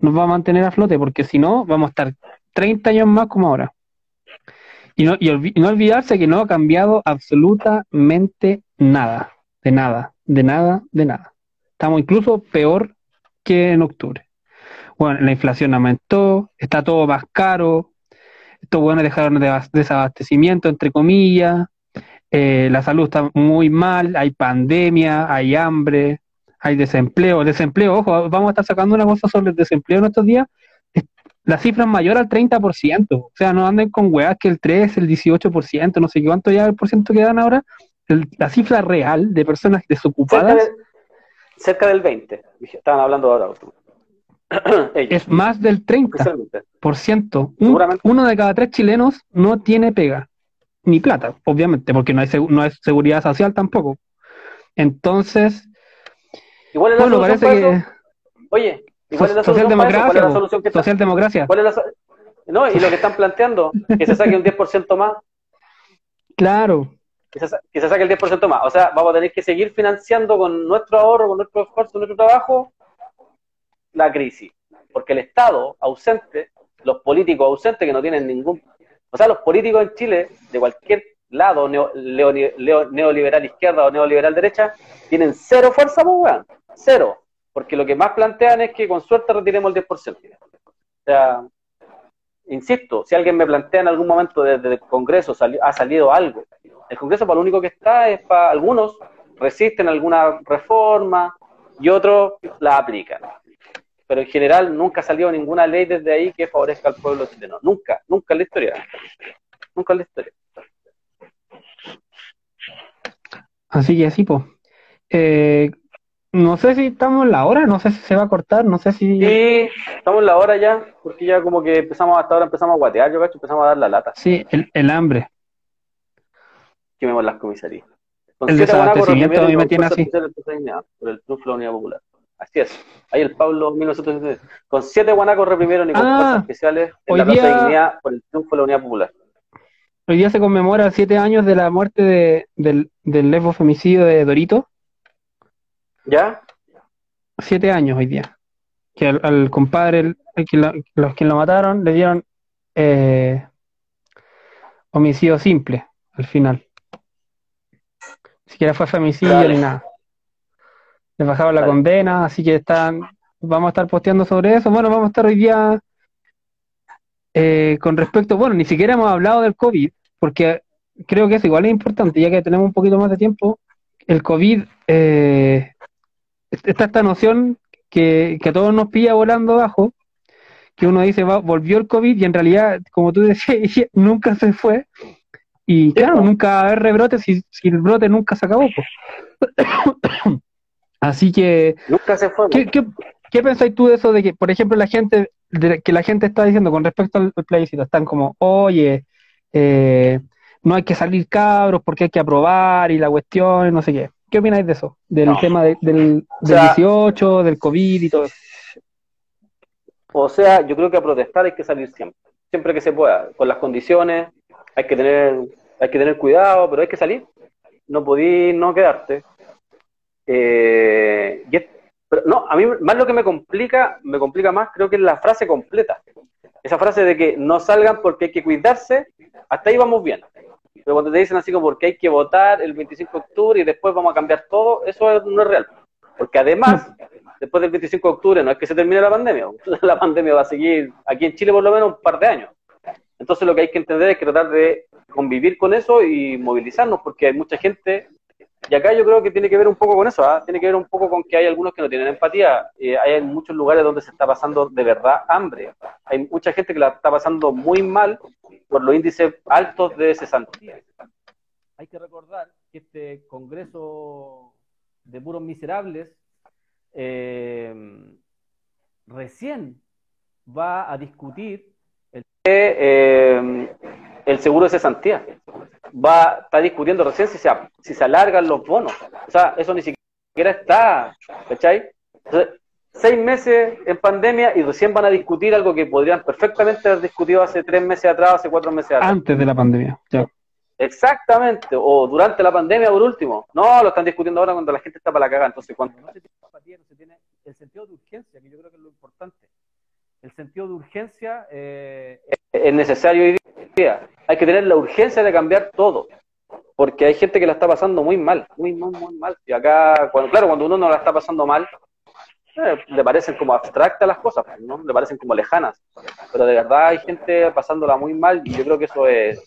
nos va a mantener a flote, porque si no, vamos a estar 30 años más como ahora. Y no, y, no olvidarse que no ha cambiado absolutamente nada. de nada, de nada, de nada. Estamos incluso peor que en octubre. Bueno, la inflación aumentó, está todo más caro, estos buenos dejaron de desabastecimiento, entre comillas, eh, la salud está muy mal, hay pandemia, hay hambre, hay desempleo. Desempleo, ojo, vamos a estar sacando una cosa sobre el desempleo en estos días. La cifra es mayor al 30%. O sea, no anden con weas que el 3, el 18%, no sé cuánto ya el por ciento que dan ahora. la cifra real de personas desocupadas. Cerca, del 20, estaban hablando ahora. es más del 30%. Un, uno de cada tres chilenos no tiene pega, ni plata, obviamente, porque no hay, no hay seguridad social tampoco. Entonces, igual es la bueno, parece que... Oye, igual es la socialdemocracia, solución que socialdemocracia. ¿Cuál es la no, y lo que están planteando, que se saque un 10% más. Claro. Que se, que se saque el 10% más. O sea, vamos a tener que seguir financiando con nuestro ahorro, con nuestro esfuerzo, nuestro trabajo, la crisis. Porque el Estado ausente, los políticos ausentes que no tienen ningún... O sea, los políticos en Chile, de cualquier lado, neoliberal izquierda o neoliberal derecha, tienen cero fuerza, pues, Cero. Porque lo que más plantean es que con suerte retiremos el 10%. O sea, insisto, si alguien me plantea en algún momento desde el Congreso ha salido algo, el Congreso para lo único que está es para algunos resisten alguna reforma y otros la aplican pero en general nunca ha salido ninguna ley desde ahí que favorezca al pueblo chileno. Nunca, nunca en la historia. Nunca en la historia. Así que así, pues. no sé si estamos en la hora, no sé si se va a cortar, no sé si... Sí, estamos en la hora ya, porque ya como que empezamos, hasta ahora empezamos a guatear, yo cacho, empezamos a dar la lata. Sí, el, el hambre. Quememos las comisarías. el desabastecimiento a mí me tiene así. Por el triunfo de la Unidad Popular. Así es. Ahí el Pablo 1976. Con siete guanacos reprimieron y con ah, especiales en la Plaza de Dignidad por el triunfo de la Unidad Popular. Hoy día se conmemora siete años de la muerte de, del, del lesbo femicidio de Dorito. ¿Ya? Siete años hoy día. Que al, compadre, los que lo mataron, le dieron eh, homicidio simple al final. Ni siquiera fue femicidio ni nada les bajaron la condena, así que están, vamos a estar posteando sobre eso. Bueno, vamos a estar hoy día eh, con respecto, bueno, ni siquiera hemos hablado del COVID, porque creo que es igual es importante, ya que tenemos un poquito más de tiempo. El COVID, eh, está esta noción que, que a todos nos pilla volando abajo, que uno dice, va, volvió el COVID y en realidad, como tú decías, nunca se fue. Y claro, nunca va a haber rebrote si, si el brote nunca se acabó. Así que. Nunca se fue. ¿qué, qué, pensáis tú de eso de que, por ejemplo, la gente, que la gente está diciendo con respecto al, plebiscito? Están como, oye, eh, no hay que salir cabros porque hay que aprobar y la cuestión, no sé qué. ¿Qué opináis de eso? Del tema del, del 18, del COVID y todo eso. O sea, yo creo que a protestar hay que salir siempre, siempre que se pueda, con las condiciones, hay que tener, hay que tener cuidado, pero hay que salir. No podí no quedarte. Eh, no, a mí más lo que me complica, me complica más, creo que es la frase completa. Esa frase de que no salgan porque hay que cuidarse, hasta ahí vamos bien. Pero cuando te dicen así como porque hay que votar el 25 de octubre y después vamos a cambiar todo, eso no es real. Porque además, después del 25 de octubre no es que se termine la pandemia, la pandemia va a seguir aquí en Chile por lo menos un par de años. Entonces lo que hay que entender es que tratar de convivir con eso y movilizarnos, porque hay mucha gente y acá yo creo que tiene que ver un poco con eso, ¿ah? tiene que ver un poco con que hay algunos que no tienen empatía. Eh, hay muchos lugares donde se está pasando de verdad hambre. Hay mucha gente que la está pasando muy mal por los índices altos de cesantía. Hay que recordar que este Congreso de puros miserables eh, recién va a discutir el, eh, el seguro de cesantía va, está discutiendo recién si se, si se alargan los bonos. O sea, eso ni siquiera está, ¿cachai? seis meses en pandemia y recién van a discutir algo que podrían perfectamente haber discutido hace tres meses atrás, hace cuatro meses atrás. Antes de la pandemia, ya. Exactamente, o durante la pandemia por último. No, lo están discutiendo ahora cuando la gente está para la cagada. Entonces, cuando no se tiene empatía, no se tiene el sentido de urgencia, que yo creo que es lo importante. El sentido de urgencia eh, es necesario hoy día. Hay que tener la urgencia de cambiar todo. porque hay gente que la está pasando muy mal, muy, muy, muy mal. Y acá, cuando, claro, cuando uno no la está pasando mal, eh, le parecen como abstractas las cosas, ¿no? Le parecen como lejanas. Pero de verdad hay gente pasándola muy mal y yo creo que eso es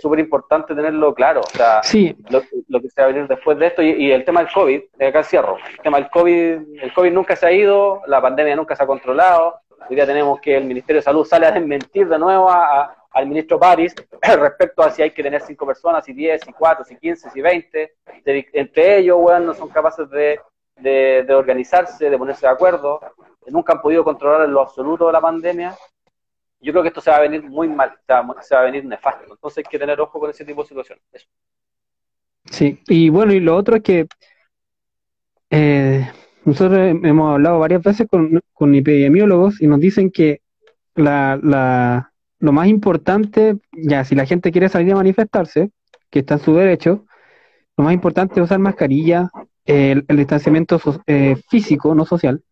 súper importante tenerlo claro. O sea, Sí, lo, lo que se va a venir después de esto y, y el tema del COVID, de acá cierro. El tema del COVID, el COVID nunca se ha ido, la pandemia nunca se ha controlado. Hoy día tenemos que el Ministerio de Salud sale a desmentir de nuevo a- al ministro París respecto a si hay que tener cinco personas, si 10, si 4, si 15, si 20. De- entre ellos, weón, no son capaces de, de, organizarse, de ponerse de acuerdo. Nunca han podido controlar en lo absoluto de la pandemia. Yo creo que esto se va a venir muy mal, se va, a venir nefasto. Entonces hay que tener ojo con ese tipo de situaciones. Sí. Y bueno, y lo otro es que eh, nosotros hemos hablado varias veces con, con epidemiólogos y nos dicen que la, la, lo más importante, ya si la gente quiere salir a manifestarse, que está en su derecho, lo más importante es usar mascarilla, el, distanciamiento eh, físico, no social,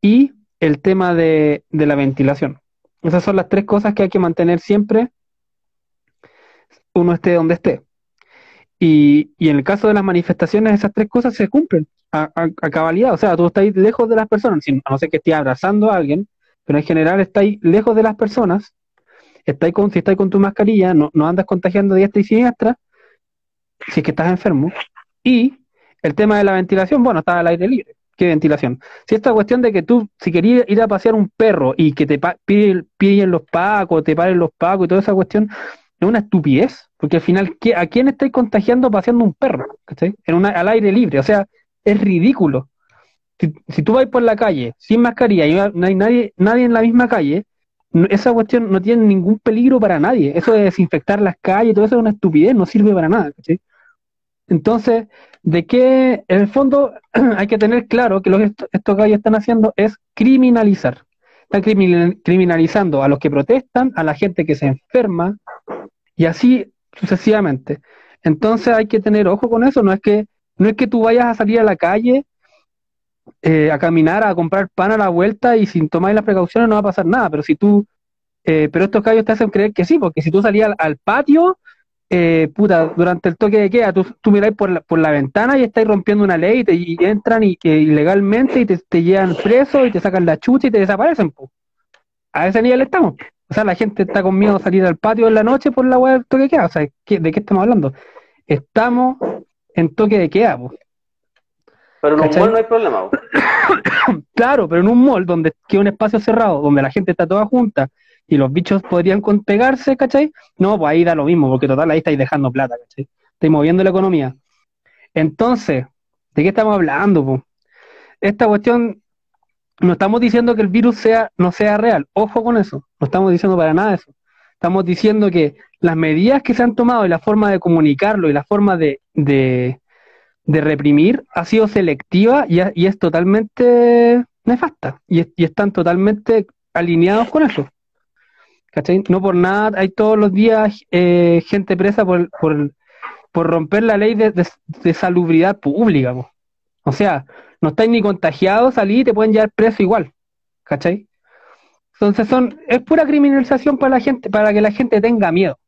y el tema de, de la ventilación. Esas son las tres cosas que hay que mantener siempre, uno esté donde esté. Y, y en el caso de las manifestaciones, esas tres cosas se cumplen a, a- cabalidad. O sea, tú estás lejos de las personas, a no ser que estés abrazando a alguien, pero en general estáis lejos de las personas, estáis con, si estáis con tu mascarilla, no, andas contagiando diestra y siniestra, si es que estás enfermo. Y el tema de la ventilación, bueno, está al aire libre. ¿Qué ventilación? Si esta cuestión de que tú, si querías ir a pasear un perro y que te pillen, los pacos, te paren los pacos y toda esa cuestión, es una estupidez, porque al final, ¿qué- ¿a quién estáis contagiando paseando un perro? ¿Cachai? En una, al aire libre, o sea, es ridículo. Si, tú vas por la calle sin mascarilla y no hay nadie, nadie en la misma calle, esa cuestión no tiene ningún peligro para nadie. Eso de desinfectar las calles, todo eso es una estupidez, no sirve para nada. Entonces, de qué, en el fondo, hay que tener claro que lo que esto- estos gallos están haciendo es criminalizar. Están criminal- criminalizando a los que protestan, a la gente que se enferma, y así sucesivamente. Entonces hay que tener ojo con eso, no es que, no es que tú vayas a salir a la calle eh, a caminar, a comprar pan a la vuelta y sin tomar las precauciones no va a pasar nada, pero si tú, eh, pero estos gallos te hacen creer que sí, porque si tú salías al, patio, eh, puta, durante el toque de queda, tú, tú miráis por la, por la ventana y estáis rompiendo una ley y, entran ilegalmente y te, te llevan preso y te sacan la chucha y te desaparecen, po. A ese nivel estamos. O sea, la gente está con miedo a salir al patio en la noche por la weá del toque de queda. O sea, ¿qué- ¿de qué estamos hablando? Estamos en toque de queda, po. Pero en un mall no hay problema. po. Claro, pero en un mall donde que es un espacio cerrado, donde la gente está toda junta y los bichos podrían pegarse, ¿cachai? No, pues ahí da lo mismo, porque total ahí estáis dejando plata, ¿cachai? Estáis moviendo la economía. Entonces, ¿de qué estamos hablando, po? Esta cuestión, no estamos diciendo que el virus sea, no sea real, ojo con eso, no estamos diciendo para nada eso. Estamos diciendo que las medidas que se han tomado y la forma de comunicarlo y la forma de, de, reprimir ha sido selectiva y, ha- y es totalmente nefasta. Y, es- y están totalmente alineados con eso. ¿Cachai? No por nada hay todos los días eh, gente presa por, por, romper la ley de, de- salubridad pública. O sea, no estáis ni contagiados, salí y te pueden llevar preso igual. ¿Cachai? Entonces son, es pura criminalización para la gente, para que la gente tenga miedo.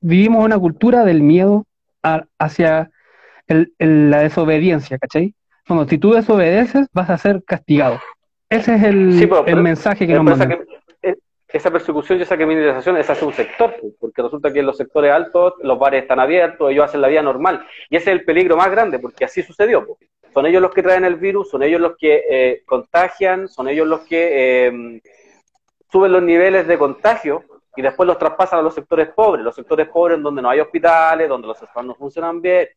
Vivimos una cultura del miedo a- hacia el- el- la desobediencia, ¿cachai? Bueno, si tú desobedeces, vas a ser castigado. Ese es el, Sí, pero- el pero- mensaje que nos que- eh, esa persecución y esa criminalización es hacia un sector, pues, porque resulta que en los sectores altos los bares están abiertos, ellos hacen la vida normal. Y ese es el peligro más grande, porque así sucedió. pues. Son ellos los que traen el virus, son ellos los que eh, contagian, son ellos los que eh, suben los niveles de contagio y después los traspasan a los sectores pobres. Los sectores pobres en donde no hay hospitales, donde los hospitales no funcionan bien,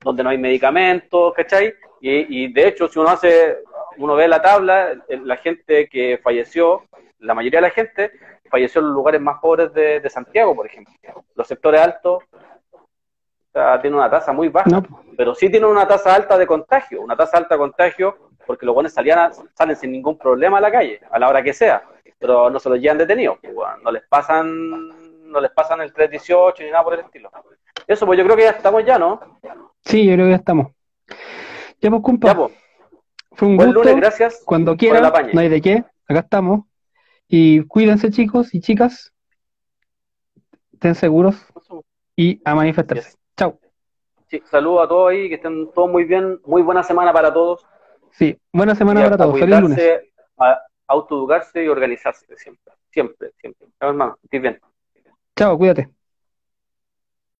donde no hay medicamentos, ¿cachai? Y, y de hecho, si uno hace, uno ve la tabla, la gente que falleció, la mayoría de la gente falleció en los lugares más pobres de, de Santiago, por ejemplo. Los sectores altos o sea, tienen una tasa muy baja, No, pero sí tienen una tasa alta de contagio, una tasa alta de contagio porque los buenos salían a- salen sin ningún problema a la calle, a la hora que sea, pero no se los llevan detenidos, pues, no les pasan, no les pasan el 318 ni nada por el estilo. Eso, pues yo creo que ya estamos ya, ¿no? Sí, yo creo que ya estamos. Ya pues, compa. Pues. Fue un Buen gusto. Lunes, gracias. Cuando quieran, no hay de qué. Acá estamos. Y cuídense, chicos y chicas. Estén seguros y a manifestarse. Yes. Chao. Saludos a todos ahí, que estén todos muy bien. Muy buena semana para todos. Sí, buena semana para todos. Feliz lunes autoeducarse y organizarse siempre, siempre, siempre. Hermano, estoy bien. Chao, cuídate.